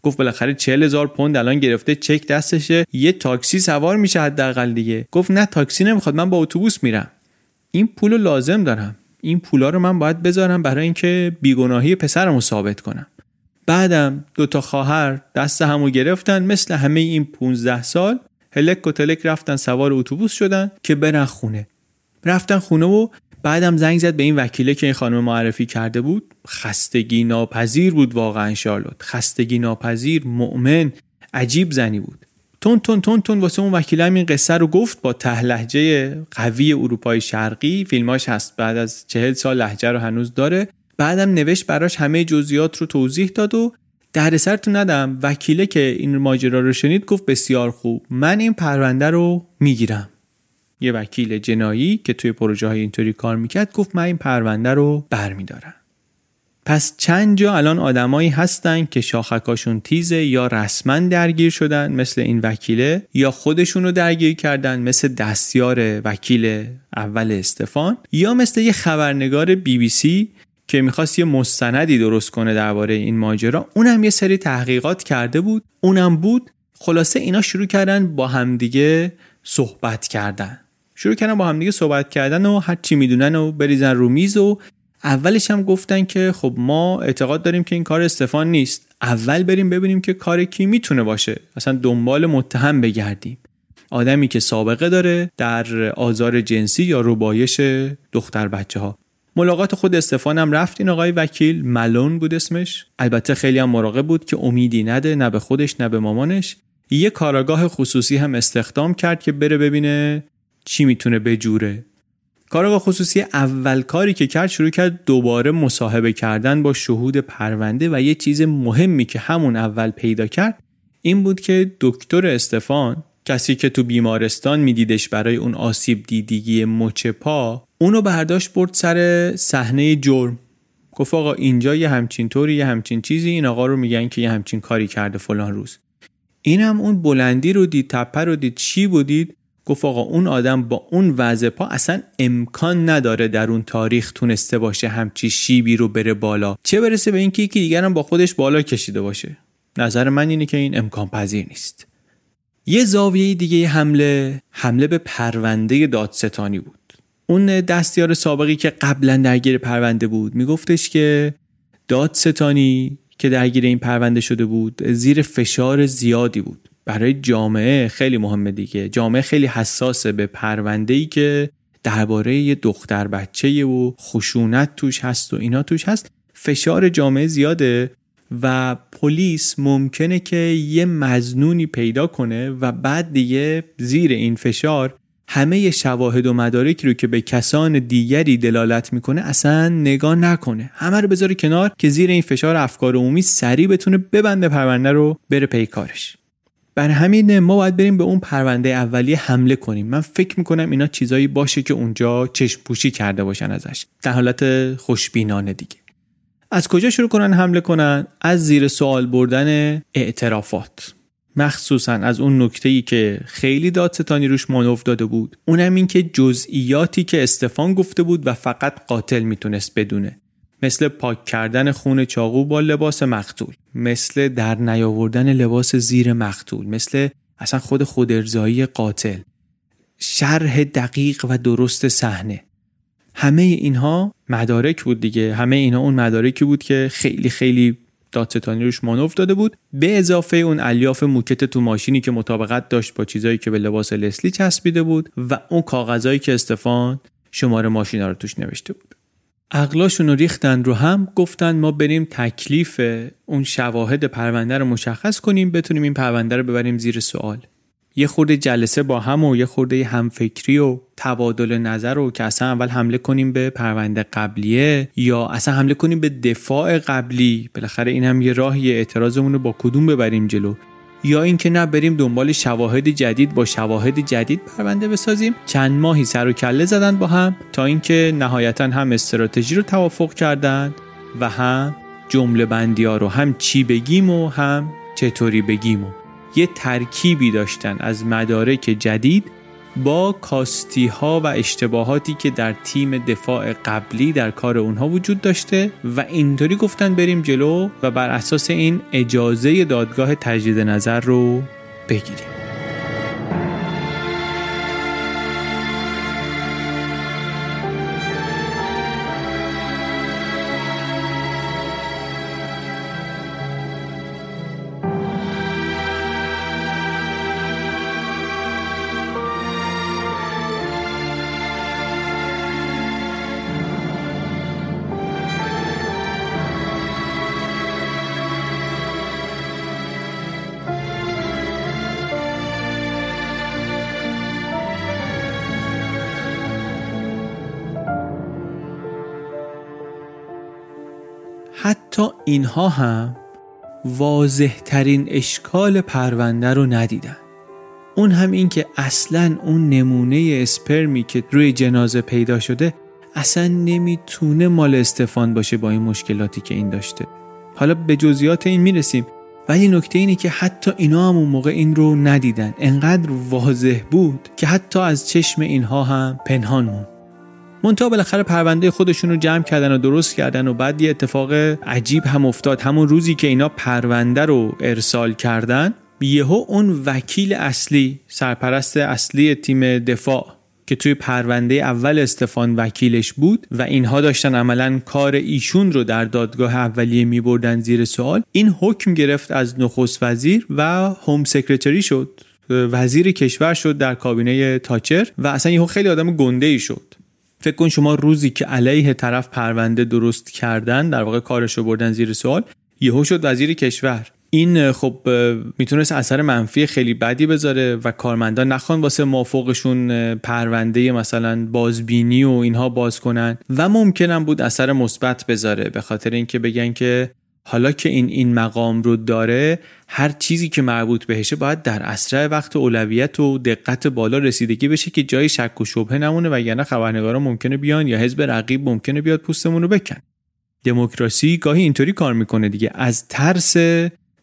گفت بالاخره 40 هزار پوند الان گرفته چک دستشه. یه تاکسی سوار میشه حداقل دیگه. گفت نه تاکسی نمی‌خواد من با اتوبوس میرم. این پول لازم دارم. این پولا رو من باید بذارم برای اینکه بیگناهی پسرم رو ثابت کنم. بعدم دوتا خواهر دست همو گرفتن مثل همه این 15 سال هلک و تلک رفتن سوار اتوبوس شدن که برن خونه. رفتن خونه و بعدم زنگ زد به این وکیله که این خانم معرفی کرده بود. خستگی ناپذیر بود واقعا شارلوت. خستگی ناپذیر مؤمن عجیب زنی بود. تون تون تون تون واسه اون وکیله این قصه رو گفت با تهلهجه قوی اروپای شرقی. فیلماش هست بعد از چهل سال لحجه رو هنوز داره. بعدم نوشت براش همه جزئیات رو توضیح داد و در سرتون ندم. وکیله که این ماجرا رو شنید گفت بسیار خوب. من این پرونده رو می‌گیرم. یه وکیل جنایی که توی پروژه های اینطوری کار می‌کرد گفت من این پرونده رو برمیدارم. پس چند جا الان آدمایی هستن که شاخکاشون تیزه یا رسما درگیر شدن مثل این وکیله یا خودشون رو درگیر کردن مثل دستیار وکیل اول استفان یا مثل یه خبرنگار بی بی سی که می‌خواست یه مستندی درست کنه درباره این ماجرا. اونم یه سری تحقیقات کرده بود. اونم بود خلاصه اینا شروع کردن با همدیگه صحبت کردن. شروع کردن با همدیگه صحبت کردن و هر چی می‌دونن و بریزن رو میز و اولش هم گفتن که خب ما اعتقاد داریم که این کار استفان نیست. اول بریم ببینیم که کار کی می‌تونه باشه. اصلا دنبال متهم بگردیم. آدمی که سابقه داره در آزار جنسی یا روبایش دختر بچه ها ملاقات خود استفان هم رفت این آقای وکیل. ملون بود اسمش. البته خیلی هم مراقب بود که امیدی نده نه به خودش نه به مامانش. یه کاراگاه خصوصی هم استخدام کرد که بره ببینه چی می‌تونه بجوره. کارگاه خصوصی اول کاری که کرد شروع کرد دوباره مصاحبه کردن با شهود پرونده و یه چیز مهمی که همون اول پیدا کرد این بود که دکتر استفان کسی که تو بیمارستان میدیدش برای اون آسیب دیدگی مچ پا اونو برداشت برد سر صحنه جرم. گفت آقا اینجا یه همچین طوری یه همچین چیزی این آقا رو میگن که یه همچین کاری کرده فلان روز. اینم اون بلندی رو دید تپه رو دید چی بودید؟ گفت آقا اون آدم با اون وضع پا اصلا امکان نداره در اون تاریخ تونسته باشه همچی شیبی رو بره بالا. چه برسه به اینکه یکی دیگر هم با خودش بالا کشیده باشه. نظر من اینه که این امکان پذیر نیست. یه زاویه دیگه حمله حمله به پرونده دادستانی بود. اون دستیار سابقی که قبلا درگیر پرونده بود میگفتش که دادستانی که درگیر این پرونده شده بود زیر فشار زیادی بود. برای جامعه خیلی مهمه دیگه. جامعه خیلی حساسه به پرونده ای که درباره یه دختر بچه و خشونت توش هست و اینا توش هست. فشار جامعه زیاده و پلیس ممکنه که یه مزنونی پیدا کنه و بعد دیگه زیر این فشار همه شواهد و مدارکی رو که به کسان دیگری دلالت می‌کنه اصلا نگاه نکنه. همه رو بذاره کنار که زیر این فشار افکار عمومی سریع بتونه ببنده پرونده رو بره پی کارش. بر همین ما باید بریم به اون پرونده اولیه حمله کنیم. من فکر می‌کنم اینا چیزایی باشه که اونجا چشم پوشی کرده باشن ازش. در حالت خوشبینانه دیگه. از کجا شروع کنن حمله کنن؟ از زیر سوال بردن اعترافات. مخصوصا از اون نکته که خیلی دادستانی روش مانوف داده بود. اونم این که جزئیاتی که استفان گفته بود و فقط قاتل می‌تونست بدونه. مثل پاک کردن خون چاقو با لباس مقتول مثل در نیاوردن لباس زیر مقتول مثل اصلا خود خودارضایی قاتل شرح دقیق و درست صحنه. همه اینها مدارک بود دیگه. همه اینا اون مدارکی بود که خیلی خیلی دادستانی روش مانوف داده بود. به اضافه اون الیاف موکت تو ماشینی که مطابقت داشت با چیزایی که به لباس لسلی چسبیده بود و اون کاغذایی که استفان شماره ماشینا رو توش نوشته بود. عقلاشون رو ریختن رو هم گفتن ما بریم تکلیف اون شواهد پرونده رو مشخص کنیم بتونیم این پرونده رو ببریم زیر سوال. یه خورده جلسه با هم و یه خورده همفکری و تبادل نظر رو که اصلا اول حمله کنیم به پرونده قبلیه یا اصلا حمله کنیم به دفاع قبلی. بالاخره این هم یه راهی اعتراضمون رو با کدوم ببریم جلو؟ یا اینکه نه بریم دنبال شواهد جدید با شواهد جدید پرونده بسازیم. چند ماهی سر و کله زدن با هم تا اینکه نهایتا هم استراتژی رو توافق کردند و هم جمله بندی ها رو هم چی بگیم و هم چطوری بگیم و یه ترکیبی داشتن از مدارک جدید با کاستی ها و اشتباهاتی که در تیم دفاع قبلی در کار اونها وجود داشته و اینطوری گفتن بریم جلو و بر اساس این اجازه دادگاه تجدید نظر رو بگیریم. حتی اینها هم واضح ترین اشکال پرونده رو ندیدن. اون هم این که اصلا اون نمونه اسپرمی که روی جنازه پیدا شده اصلا نمی‌تونه مال استفان باشه با این مشکلاتی که این داشته. حالا به جزئیات این می‌رسیم ولی نکته اینه که حتی اینا هم اون موقع این رو ندیدن. انقدر واضح بود که حتی از چشم اینها هم پنهان موند. منتها بالاخره پرونده خودشون رو جمع کردن و درست کردن و بعد یه اتفاق عجیب هم افتاد. همون روزی که اینا پرونده رو ارسال کردن یهو اون وکیل اصلی سرپرست اصلی تیم دفاع که توی پرونده اول استفان وکیلش بود و اینها داشتن عملا کار ایشون رو در دادگاه اولیه می بردن زیر سوال این حکم گرفت از نخست وزیر و هوم سکرتری شد. وزیر کشور شد در کابینه تاچر و اصلا یهو خیلی آدم گنده ای شد. فکر کن شما روزی که علیه طرف پرونده درست کردن در واقع کارش رو بردن زیر سوال یهو شد وزیر کشور. این خب می‌تونست اثر منفی خیلی بدی بذاره و کارمندان نخوان واسه موافقشون پرونده مثلا بازبینی و اینها باز کنن و ممکنم بود اثر مثبت بذاره به خاطر اینکه بگن که حالا که این این مقام رو داره هر چیزی که مربوط بهشه باید در اسرع وقت اولویت و دقت بالا رسیدگی بشه که جای شک و شبهه نمونه و یعنی خبرنگارا ممکنه بیان یا حزب رقیب ممکنه بیاد پوستمون رو بکن. دموکراسی گاهی اینطوری کار می‌کنه دیگه. از ترس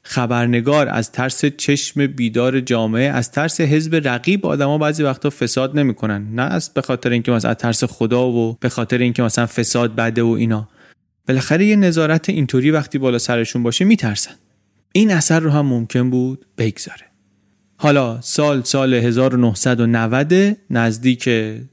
خبرنگار از ترس چشم بیدار جامعه از ترس حزب رقیب آدما بعضی وقتا فساد نمی‌کنن. نه از به خاطر اینکه مثلا از ترس خدا و به خاطر اینکه مثلا فساد بده و اینا. بالاخره یه نظارت اینطوری وقتی بالا سرشون باشه میترسن. این اثر رو هم ممکن بود بگذاره. حالا سال سال 1990 نزدیک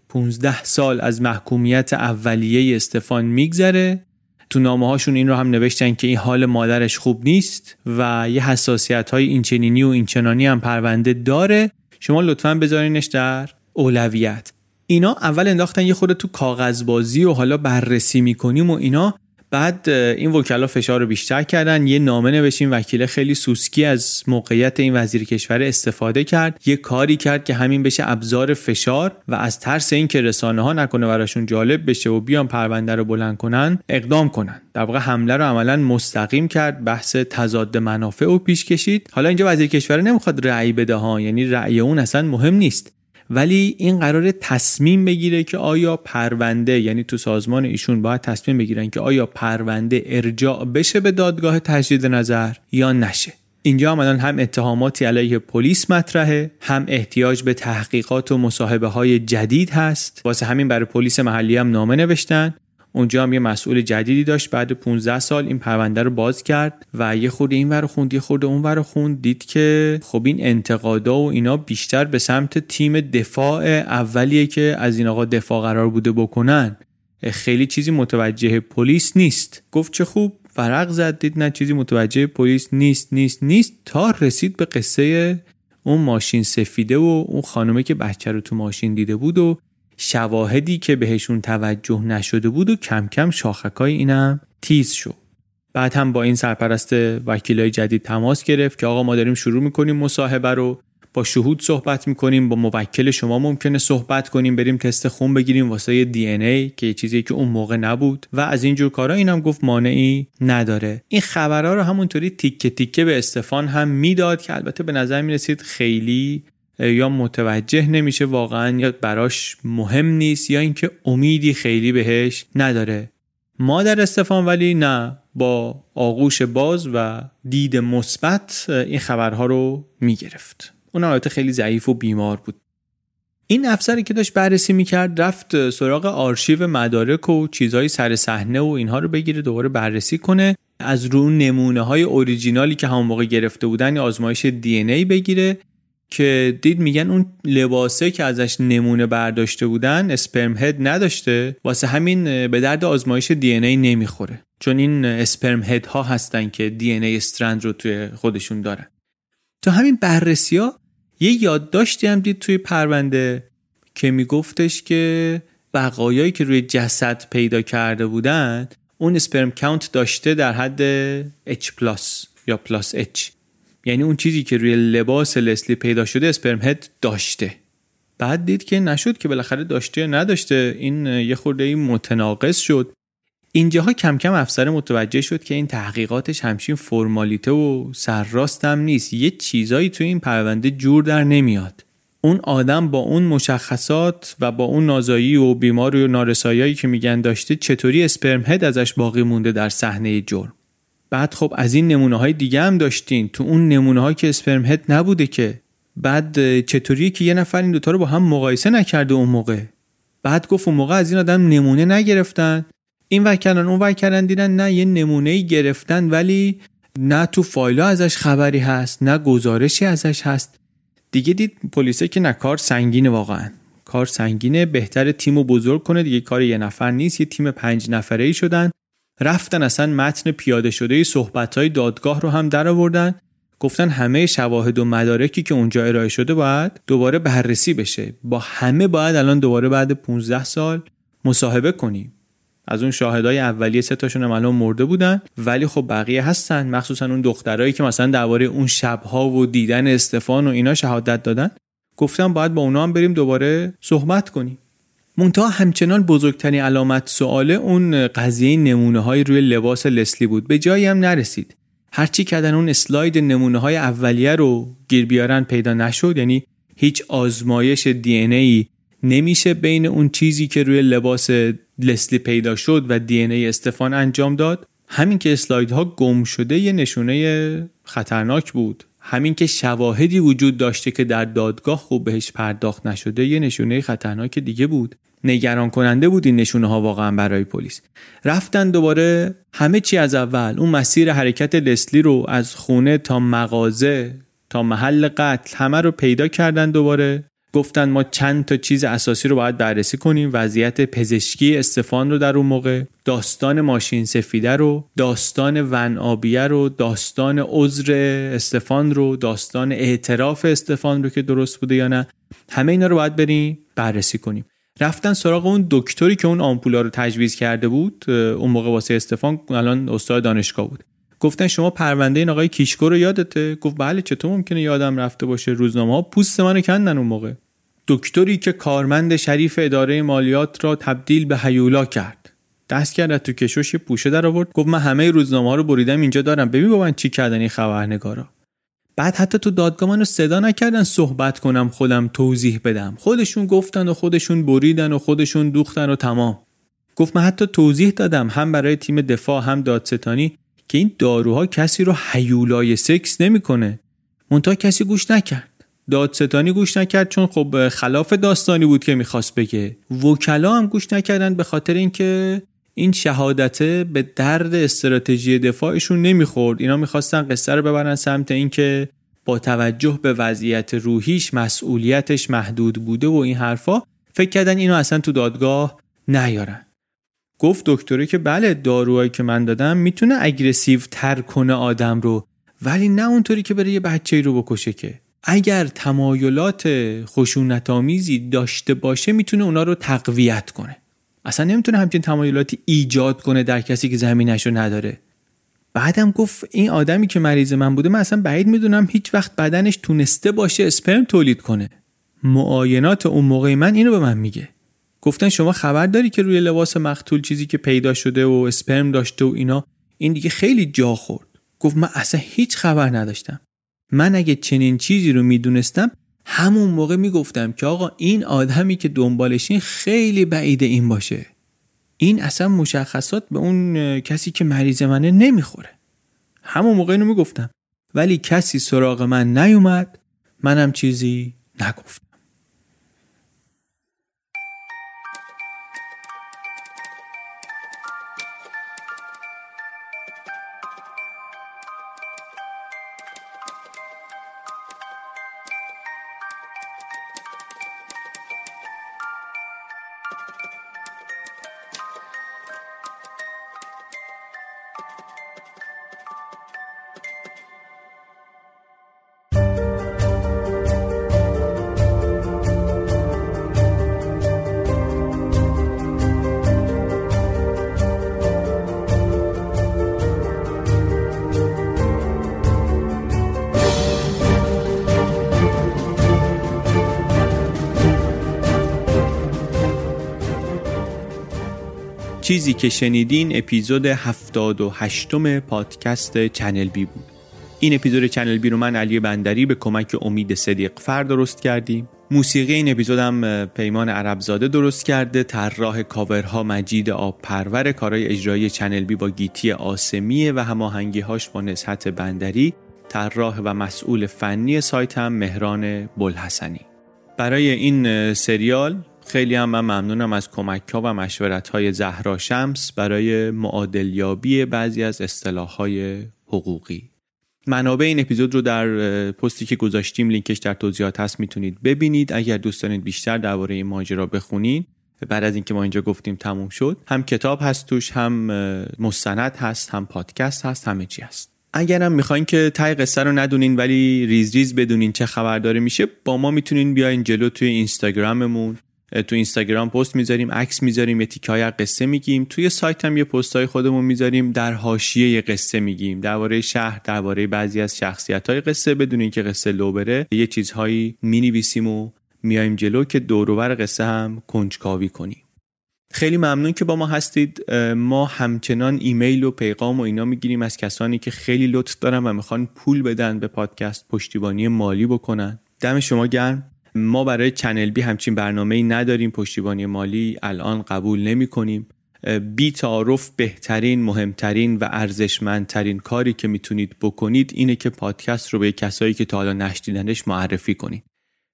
15 سال از محکومیت اولیه استفان میگذره. تو نامه هاشون این رو هم نوشتن که این حال مادرش خوب نیست و یه حساسیت های اینچنینی و اینچنانی هم پرونده داره. شما لطفا بذارینش در اولویت. اینا اول انداختن یه خورده تو کاغذبازی و حالا بررسی می‌کنیم و اینا. بعد این وکلا فشار رو بیشتر کردن. یه نامه نوشتیم وکیل خیلی سوسکی از موقعیت این وزیر کشور استفاده کرد. یه کاری کرد که همین بشه ابزار فشار و از ترس اینکه رسانه ها نکنه براشون جالب بشه و بیان پرونده رو بلند کنن اقدام کنن. در واقع حمله رو عملا مستقیم کرد بحث تضاد منافع و پیش کشید. حالا اینجا وزیر کشور نمی‌خواد رأی بده ها یعنی رأی اون اصلا مهم نیست. ولی این قرار تصمیم بگیره که آیا پرونده یعنی تو سازمان ایشون باید تصمیم بگیرن که آیا پرونده ارجاع بشه به دادگاه تجدید نظر یا نشه. اینجا هم هم اتهاماتی علیه پلیس مطرحه هم احتیاج به تحقیقات و مصاحبه های جدید هست. واسه همین برای پلیس محلی هم نامه نوشتن. اونجا هم یه مسئول جدیدی داشت. بعد 15 سال این پرونده رو باز کرد و یه خورده این ور خوند یه خورده اون ور خوند. دید که خب این انتقادا و اینا بیشتر به سمت تیم دفاع اولیه که از این آقا دفاع قرار بوده بکنن. خیلی چیزی متوجه پلیس نیست. گفت چه خوب فرق زد دید نه چیزی متوجه پلیس نیست نیست نیست. تا رسید به قصه اون ماشین سفیده و اون خانومه که بچه رو تو ماشین دیده بود و شواهدی که بهشون توجه نشده بود و کم کم شاخکای اینم تیز شد. بعد هم با این سرپرست وکیلای جدید تماس گرفت که آقا ما داریم شروع می‌کنیم مصاحبه رو با شهود صحبت می‌کنیم با موکل شما ممکنه صحبت کنیم بریم تست خون بگیریم واسه دی ای که یه چیزی که اون موقع نبود. و از اینجور کارا اینم گفت مانعی نداره. این خبرها رو همونطوری تیکه تیکه به استفان هم می‌داد که البته به نظر می‌رسید خیلی یا متوجه نمیشه واقعا یا براش مهم نیست یا اینکه امیدی خیلی بهش نداره. مادر استفان ولی نه با آغوش باز و دید مثبت این خبرها رو می‌گرفت. اون البته خیلی ضعیف و بیمار بود. این افسری که داشت بررسی می‌کرد رفت سراغ آرشیو مدارک و چیزهای سر صحنه و اینها رو بگیره دوباره بررسی کنه. از رو نمونه های اوریجینالی که همون موقع گرفته بودن آزمایش دی ای بگیره. که دید میگن اون لباسه که ازش نمونه برداشته بودن اسپرم هد نداشته واسه همین به درد آزمایش دی ای نمی‌خوره. چون این اسپرم هد ها هستن که دی ای استرند رو توی خودشون دارن. تو همین بررسی ها یه یادداشتی هم دید توی پرونده که میگفتش که بقایایی که روی جسد پیدا کرده بودن اون اسپرم کاونت داشته در حد H یا پلاس H. یعنی اون چیزی که روی لباس لسلی پیدا شده اسپرم هد داشته. بعد دید که نشد که بالاخره داشته یا نداشته. این یه خورده این متناقض شد. اینجاها کم کم افسر متوجه شد که این تحقیقاتش همچین فرمالیته و سرراست هم نیست. یه چیزایی توی این پرونده جور در نمیاد. اون آدم با اون مشخصات و با اون نازایی و بیمار و نارسایایی که میگن داشته چطوری اسپرم هد ازش باقی مونده در صحنه جرم؟ بعد خب از این نمونه های دیگه هم داشتین. تو اون نمونه های که اسپرم هد نبوده که. بعد چطوری که یه نفر این دوتا رو با هم مقایسه نکرده اون موقع؟ بعد گفت اون موقع از این آدم نمونه نگرفتن. این وکران اون وکران دیدن نه یه نمونه گرفتن ولی نه تو فایلا ازش خبری هست نه گزارشی ازش هست. دیگه دید پلیسه که نه کار سنگینه واقعا. کار سنگینه بهتر تیم رو بزرگ کنه. دیگه کار یه نفر نیست. یه تیم پنج نفره ای شدن. رفتن اصلا متن پیاده شده صحبت های دادگاه رو هم در آوردن گفتن همه شواهد و مدارکی که اونجا ارائه شده باید دوباره بررسی بشه. با همه باید الان دوباره بعد 15 سال مصاحبه کنیم. از اون شاهدای اولیه سه تاشون هم الان مرده بودن. ولی خب بقیه هستن. مخصوصا اون دخترایی که مثلا درباره اون شبها و دیدن استفان و اینا شهادت دادن. گفتم باید با اونا هم بریم دوباره صحبت کنیم. منتها همچنان بزرگترین علامت سواله اون قضیه نمونه های روی لباس لسلی بود. به جایی هم نرسید. هرچی کردن اون اسلاید نمونه های اولیه رو گیر بیارن پیدا نشد. یعنی هیچ آزمایش دی ای نمیشه بین اون چیزی که روی لباس لسلی پیدا شد و دی ای استفان انجام داد. همین که اسلایدها گم شده یه نشونه خطرناک بود. همین که شواهدی وجود داشته که در دادگاه خوب بهش پرداخت نشده یه نشونه خطرناک دیگه بود. نگران کننده بود این نشونه ها واقعا برای پلیس. رفتن دوباره همه چی از اول اون مسیر حرکت لسلی رو از خونه تا مغازه تا محل قتل همه رو پیدا کردن دوباره. گفتن ما چند تا چیز اساسی رو باید بررسی کنیم. وضعیت پزشکی استفان رو در اون موقع داستان ماشین سفیده رو داستان ون آبیه رو داستان عذر استفان رو داستان اعتراف استفان رو که درست بوده یا نه. همه اینا رو باید بریم بررسی کنیم. رفتن سراغ اون دکتری که اون آمپولا رو تجویز کرده بود اون موقع واسه استفان الان استاد دانشگاه بود. گفتن شما پرونده این آقای کیشکو رو یادته؟ گفت بله چطور ممکنه یادم رفته باشه؟ روزنامه ها پوست منو کندن اون موقع. دکتری که کارمند شریف اداره مالیات را تبدیل به هیولا کرد. دست کرد تو کشوش پوشه در آورد. گفت من همه روزنامه ها رو بریدم اینجا دارم. ببین با چی کردن این خبرنگارا. بعد حتی تو دادگاه منو صدا نکردن صحبت کنم خودم توضیح بدم. خودشون گفتن و خودشون بریدن و خودشون دوختن و تمام. گفت من حتی توضیح دادم هم برای تیم دفاع هم دادستانی. که این داروها کسی رو حیولای سکس نمی‌کنه. منتها کسی گوش نکرد. دادستانی گوش نکرد چون خب خلاف داستانی بود که می‌خواست بگه. وکلا هم گوش نکردن به خاطر اینکه این شهادته به درد استراتژی دفاعشون نمی‌خورد. اینا می‌خواستن قصه رو ببرن سمت اینکه با توجه به وضعیت روحیش مسئولیتش محدود بوده و این حرفا فکر کردن اینو اصلا تو دادگاه نیارن. گفت دکتره که بله داروهایی که من دادم می‌تونه اگریسیو تر کنه آدم رو ولی نه اونطوری که بره یه بچه رو بکشه که. اگر تمایلات خشونت آمیزی داشته باشه می‌تونه اونا رو تقویت کنه. اصلا نمی‌تونه همچین تمایلاتی ایجاد کنه در کسی که زمینش رو نداره. بعدم گفت این آدمی که مریض من بوده من اصلا بعید می‌دونم هیچ وقت بدنش تونسته باشه اسپرم تولید کنه. معاینات اون موقع من اینو به من میگه. گفتن شما خبر داری که روی لباس مقتول چیزی که پیدا شده و اسپرم داشته و اینا این دیگه خیلی جا خورد. گفت من اصلا هیچ خبر نداشتم. من اگه چنین چیزی رو می‌دونستم همون موقع می‌گفتم که آقا این آدمی که دنبالشین خیلی بعیده این باشه. این اصلا مشخصات به اون کسی که مریض منه نمی‌خوره. همون موقع اینو می‌گفتم. ولی کسی سراغ من نیومد منم چیزی نگفتم. چیزی که شنیدین اپیزود 78 م پادکست چنل بی بود. این اپیزود چنل بی رو من علی بندری به کمک امید صدیق فر درست کردیم. موسیقی این اپیزودم پیمان عربزاده درست کرده. طراح کاورها مجید آب پرور کارهای اجرایی چنل بی با گیتی آسمیه و هماهنگی هاش با نسحت بندری. طراح و مسئول فنی سایت هم مهران بلحسنی. برای این سریال خیلی هم من ممنونم از کمک ها و مشورت های زهرا شمس برای معادلیابی بعضی از اصطلاح های حقوقی. منابع این اپیزود رو در پستی که گذاشتیم لینکش در توضیحات هست می‌تونید ببینید. اگر دوست دارید بیشتر درباره این ماجرا بخونین بعد از اینکه ما اینجا گفتیم تموم شد هم کتاب هست توش هم مستند هست هم پادکست هست همه چی هست. اگرم می‌خواین که ته قصه رو ندونین ولی ریز ریز بدونین چه خبر داره میشه با ما می‌تونین بیاین جلو توی اینستاگراممون. تو اینستاگرام پست می‌ذاریم عکس می‌ذاریم یه تیکه های قصه میگیم. توی سایت هم یه پست های خودمون می‌ذاریم در حاشیه قصه میگیم. درباره شهر درباره بعضی از شخصیت های قصه بدون اینکه قصه لو بره یه چیزهایی می‌نویسیم و میایم جلو که دور و ور قصه هم کنجکاوی کنیم. خیلی ممنون که با ما هستید. ما همچنان ایمیل و پیغام و اینا می‌گیریم از کسانی که خیلی لطف دارن و می‌خوان پول بدن به پادکست پشتیبانی مالی بکنن. دم شما گرم. ما برای چنل بی همچین برنامه ای نداریم. پشتیبانی مالی الان قبول نمی کنیم بی تعارف بهترین مهمترین و ارزشمندترین کاری که می‌تونید بکنید اینه که پادکست رو به کسایی که تا حالا نشنیدنش معرفی کنید.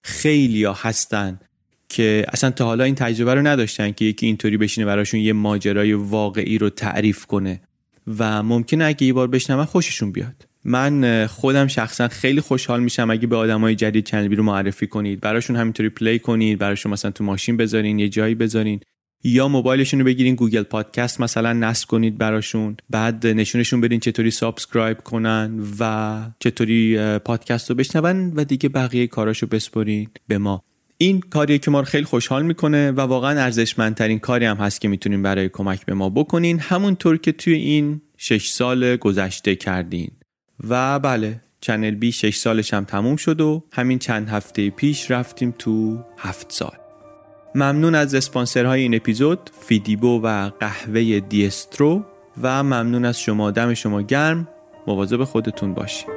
خیلی ها هستن که اصلا تا حالا این تجربه رو نداشتن که یکی اینطوری بشینه براشون یه ماجرای واقعی رو تعریف کنه. و ممکنه اگه یه بار بشنون خوششون بیاد. من خودم شخصا خیلی خوشحال میشم اگه به آدمای جدید چنل رو معرفی کنید. براشون همینطوری play کنید براشون مثلا تو ماشین بذارین یه جایی بذارین. یا موبایلشون رو بگیرین گوگل پادکست مثلا نصب کنید براشون. بعد نشونشون بدین چطوری subscribe کنن و چطوری پادکست رو بشنون و دیگه بقیه کاراشو بسپرین به ما. این کاریه که ما رو خیلی خوشحال می‌کنه و واقعا ارزشمندترین کاری هم هست که می‌تونین برای کمک به ما بکنین. همونطور که توی این شش سال گذشته کردین. و بله چنل بی 6 سالش هم تموم شد و همین چند هفته پیش رفتیم تو هفت سال. ممنون از اسپانسرهای این اپیزود فیدیبو و قهوه دیسترو و ممنون از شما دم شما گرم. مواظب خودتون باشید.